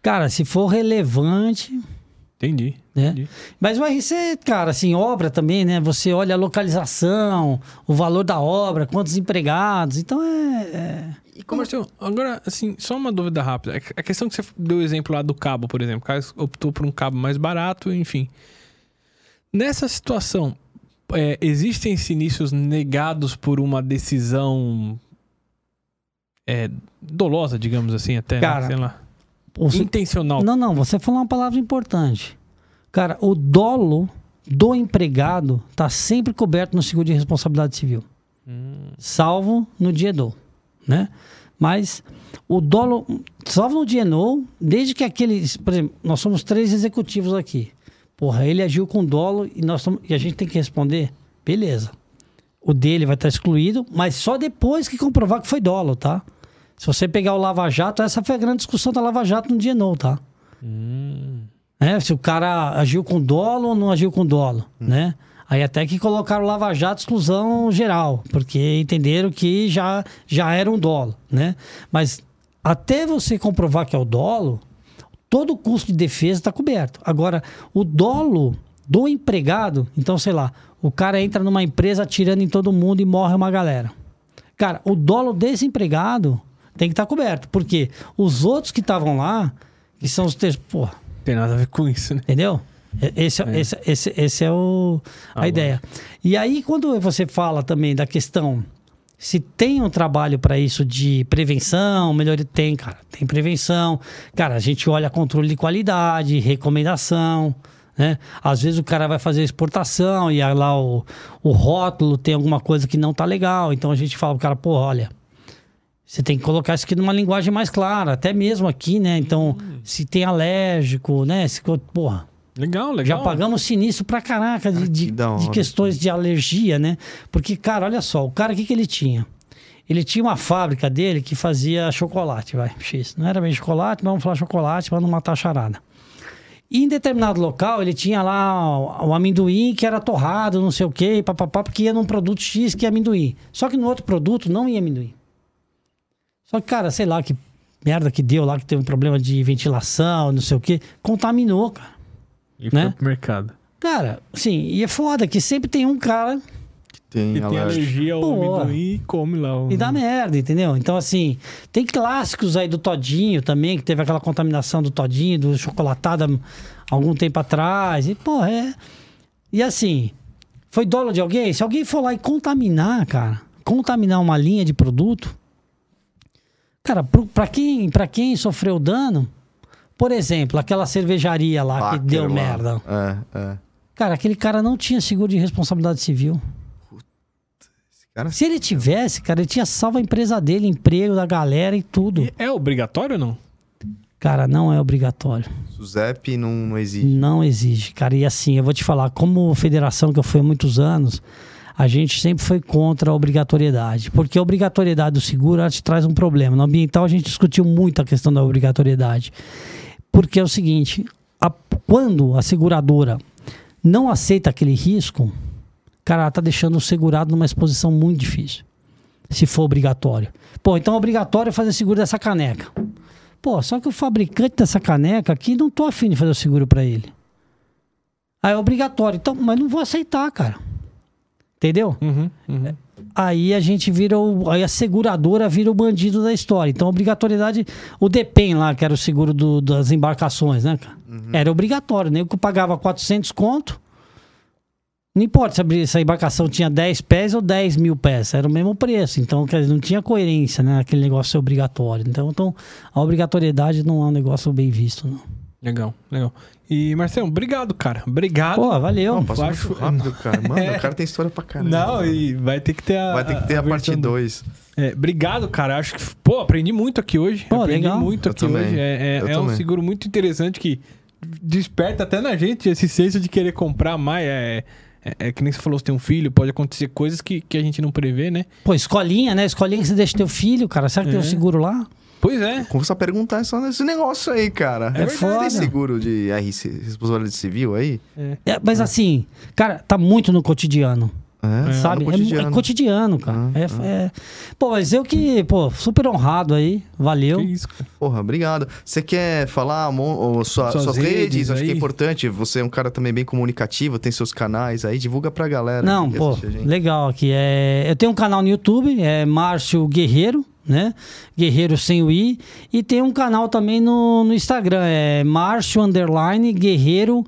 Cara, se for relevante, Entendi, né? entendi. Mas o RC, cara, assim, obra também, né? Você olha a localização, o valor da obra, quantos empregados. Então é. é... E como... Marcelo, agora, assim, só uma dúvida rápida. A questão que você deu o exemplo lá do cabo, por exemplo. O cara optou por um cabo mais barato, enfim. Nessa situação, é, existem sinistros negados por uma decisão é, dolosa, digamos assim, até, né? cara, né? sei lá. Você... Intencional. Não, não, você falou uma palavra importante. Cara, o dolo do empregado está sempre coberto no seguro de responsabilidade civil. Hum. Salvo no dia do, né? Mas o dolo, salvo no dia no, desde que aquele, por exemplo, nós somos três executivos aqui. Porra, ele agiu com dolo e nós tamo, e a gente tem que responder, beleza. O dele vai estar excluído, mas só depois que comprovar que foi dolo, tá? Se você pegar o Lava Jato, essa foi a grande discussão da Lava Jato no dia não, tá? Hum. É, se o cara agiu com dolo ou não agiu com dolo, hum. né? Aí até que colocaram o Lava Jato exclusão geral, porque entenderam que já, já era um dolo, né? Mas até você comprovar que é o dolo, todo o custo de defesa está coberto. Agora, o dolo do empregado, então, sei lá, o cara entra numa empresa atirando em todo mundo e morre uma galera. Cara, o dolo desse empregado tem que estar tá coberto. Porque os outros que estavam lá, que são os terceiros. Pô. Tem nada a ver com isso, né? Entendeu? Esse é, é. Esse, esse, esse é o, a ah, ideia. Bom. E aí, quando você fala também da questão se tem um trabalho para isso de prevenção, melhor tem, cara, tem prevenção. Cara, a gente olha controle de qualidade, recomendação, Né? Às vezes o cara vai fazer exportação e aí lá o, o rótulo tem alguma coisa que não tá legal. Então a gente fala pro cara, pô, olha, você tem que colocar isso aqui numa linguagem mais clara, até mesmo aqui, né? Então, se tem alérgico, né? Se, porra, Legal, legal. já pagamos sinistro pra caraca de, de, da de hora. questões de alergia, né? Porque, cara, olha só, o cara, o que, que ele tinha? Ele tinha uma fábrica dele que fazia chocolate, vai, X. Não era bem chocolate, mas vamos falar chocolate pra não matar a charada. E em determinado local, ele tinha lá o, o amendoim que era torrado, não sei o quê, papapá, porque ia num produto X que é amendoim. Só que no outro produto não ia amendoim. Só que, cara, sei lá que merda que deu lá, que teve um problema de ventilação, não sei o quê, contaminou, cara. E né? foi pro mercado. Cara, sim, e é foda que sempre tem um cara Tem, E tem alergia ao Pô. amendoim e come lá. o- e dá merda, entendeu? Então, assim, tem clássicos aí do Todinho também, que teve aquela contaminação do Todinho, do chocolatada algum tempo atrás. E, pô, é. E assim, foi dolo de alguém? Se alguém for lá e contaminar, cara, contaminar uma linha de produto, cara, pra quem, pra quem sofreu dano, por exemplo, aquela cervejaria lá que deu lá. merda. É, é. Cara, aquele cara não tinha seguro de responsabilidade civil. Esse cara Se ele tivesse, cara, ele tinha salvo a empresa dele, emprego da galera e tudo. E É obrigatório ou não? Cara, não é obrigatório. Suzep não, não exige. Não exige, cara. E assim, eu vou te falar, como federação que eu fui há muitos anos, a gente sempre foi contra a obrigatoriedade. Porque a obrigatoriedade do seguro te traz um problema. No ambiental a gente discutiu muito a questão da obrigatoriedade. Porque é o seguinte, a- quando a seguradora não aceita aquele risco, cara, ela tá deixando o segurado numa exposição muito difícil. Se for obrigatório. Pô, então é obrigatório fazer seguro dessa caneca. Pô, só que o fabricante dessa caneca aqui não tô afim de fazer o seguro para ele. Aí é obrigatório. Então, mas não vou aceitar, cara. Entendeu? Uhum, uhum. Aí a gente vira o. Aí a seguradora vira o bandido da história. Então, a obrigatoriedade. O DEPEN lá, que era o seguro do- das embarcações, né, cara? Era obrigatório. Nem que eu pagava 400 conto. Não importa se a, bri- se a embarcação tinha 10 pés ou 10 mil pés. Era o mesmo preço. Então, quer dizer, não tinha coerência, né? Aquele negócio ser obrigatório. Então, então, a obrigatoriedade não é um negócio bem visto, não. Legal, legal. E, Marcelo, obrigado, cara. Obrigado. Pô, valeu. Não, passou acho- muito rápido, [LAUGHS] cara. Mano, É. o cara tem história pra caramba. Não, e vai ter que ter a. Vai ter que ter a, parte versão do- 2. É, obrigado, cara. Acho que, pô, aprendi muito aqui hoje. Pô, aprendi legal. muito Eu aqui também. hoje. É, é- Eu é um seguro muito interessante que desperta até na gente esse senso de querer comprar mais. É, é, é que nem você falou, você tem um filho, pode acontecer coisas que, que a gente não prevê, né? Pô, escolinha, né? Escolinha que você deixa teu filho, cara. Será que tem um É. seguro lá? Pois é. Começa a perguntar só nesse negócio aí, cara. É verdade. foda. Tem seguro de RC, responsabilidade civil aí? É, mas assim, cara, tá muito no cotidiano. É, sabe? É mu- É, cotidiano. cotidiano, cara. Ah, É, é- Pô, mas eu que, pô, super honrado aí. Valeu. Que isso, cara. Porra, obrigado. Você quer falar mo- ou sua- Suas suas, redes? redes Acho que é importante. Você é um cara também bem comunicativo, tem seus canais aí. Divulga pra galera. Não, pô, legal aqui. É, eu tenho um canal no YouTube, é Márcio Guerreiro, né? Guerreiro sem o I. E tem um canal também no, no Instagram, é Márcio Underline Guerreiro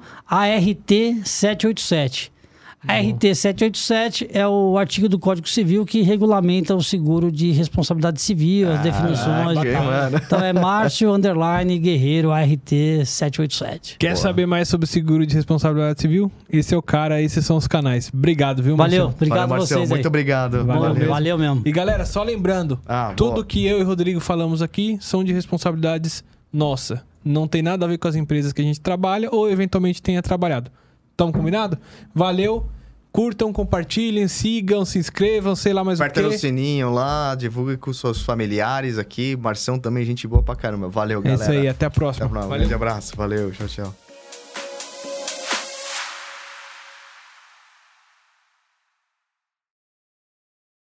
ART787. ART787 é o artigo do Código Civil que regulamenta o seguro de responsabilidade civil, as definições ok, e tal. mano. Então é Márcio [LAUGHS] Underline Guerreiro ART787. Quer saber mais sobre seguro de responsabilidade civil? Esse é o cara, esses são os canais. Obrigado, viu, Valeu, Marcelo? obrigado Valeu, a Marcelo. vocês Muito aí. obrigado. Valeu Valeu, mesmo. valeu mesmo. E galera, só lembrando, Ah, tudo boa. que eu e o Rodrigo falamos aqui são de responsabilidades nossa. Não tem nada a ver com as empresas que a gente trabalha ou eventualmente tenha trabalhado. Tamo combinado? Valeu. Curtam, compartilhem, sigam, se inscrevam, sei lá mais Aperta o no quê. sininho lá, divulgue com seus familiares aqui. Marção também, gente boa pra caramba. Valeu, É galera. isso aí, até a Até próxima. a próxima. Um grande abraço. Valeu, tchau, tchau.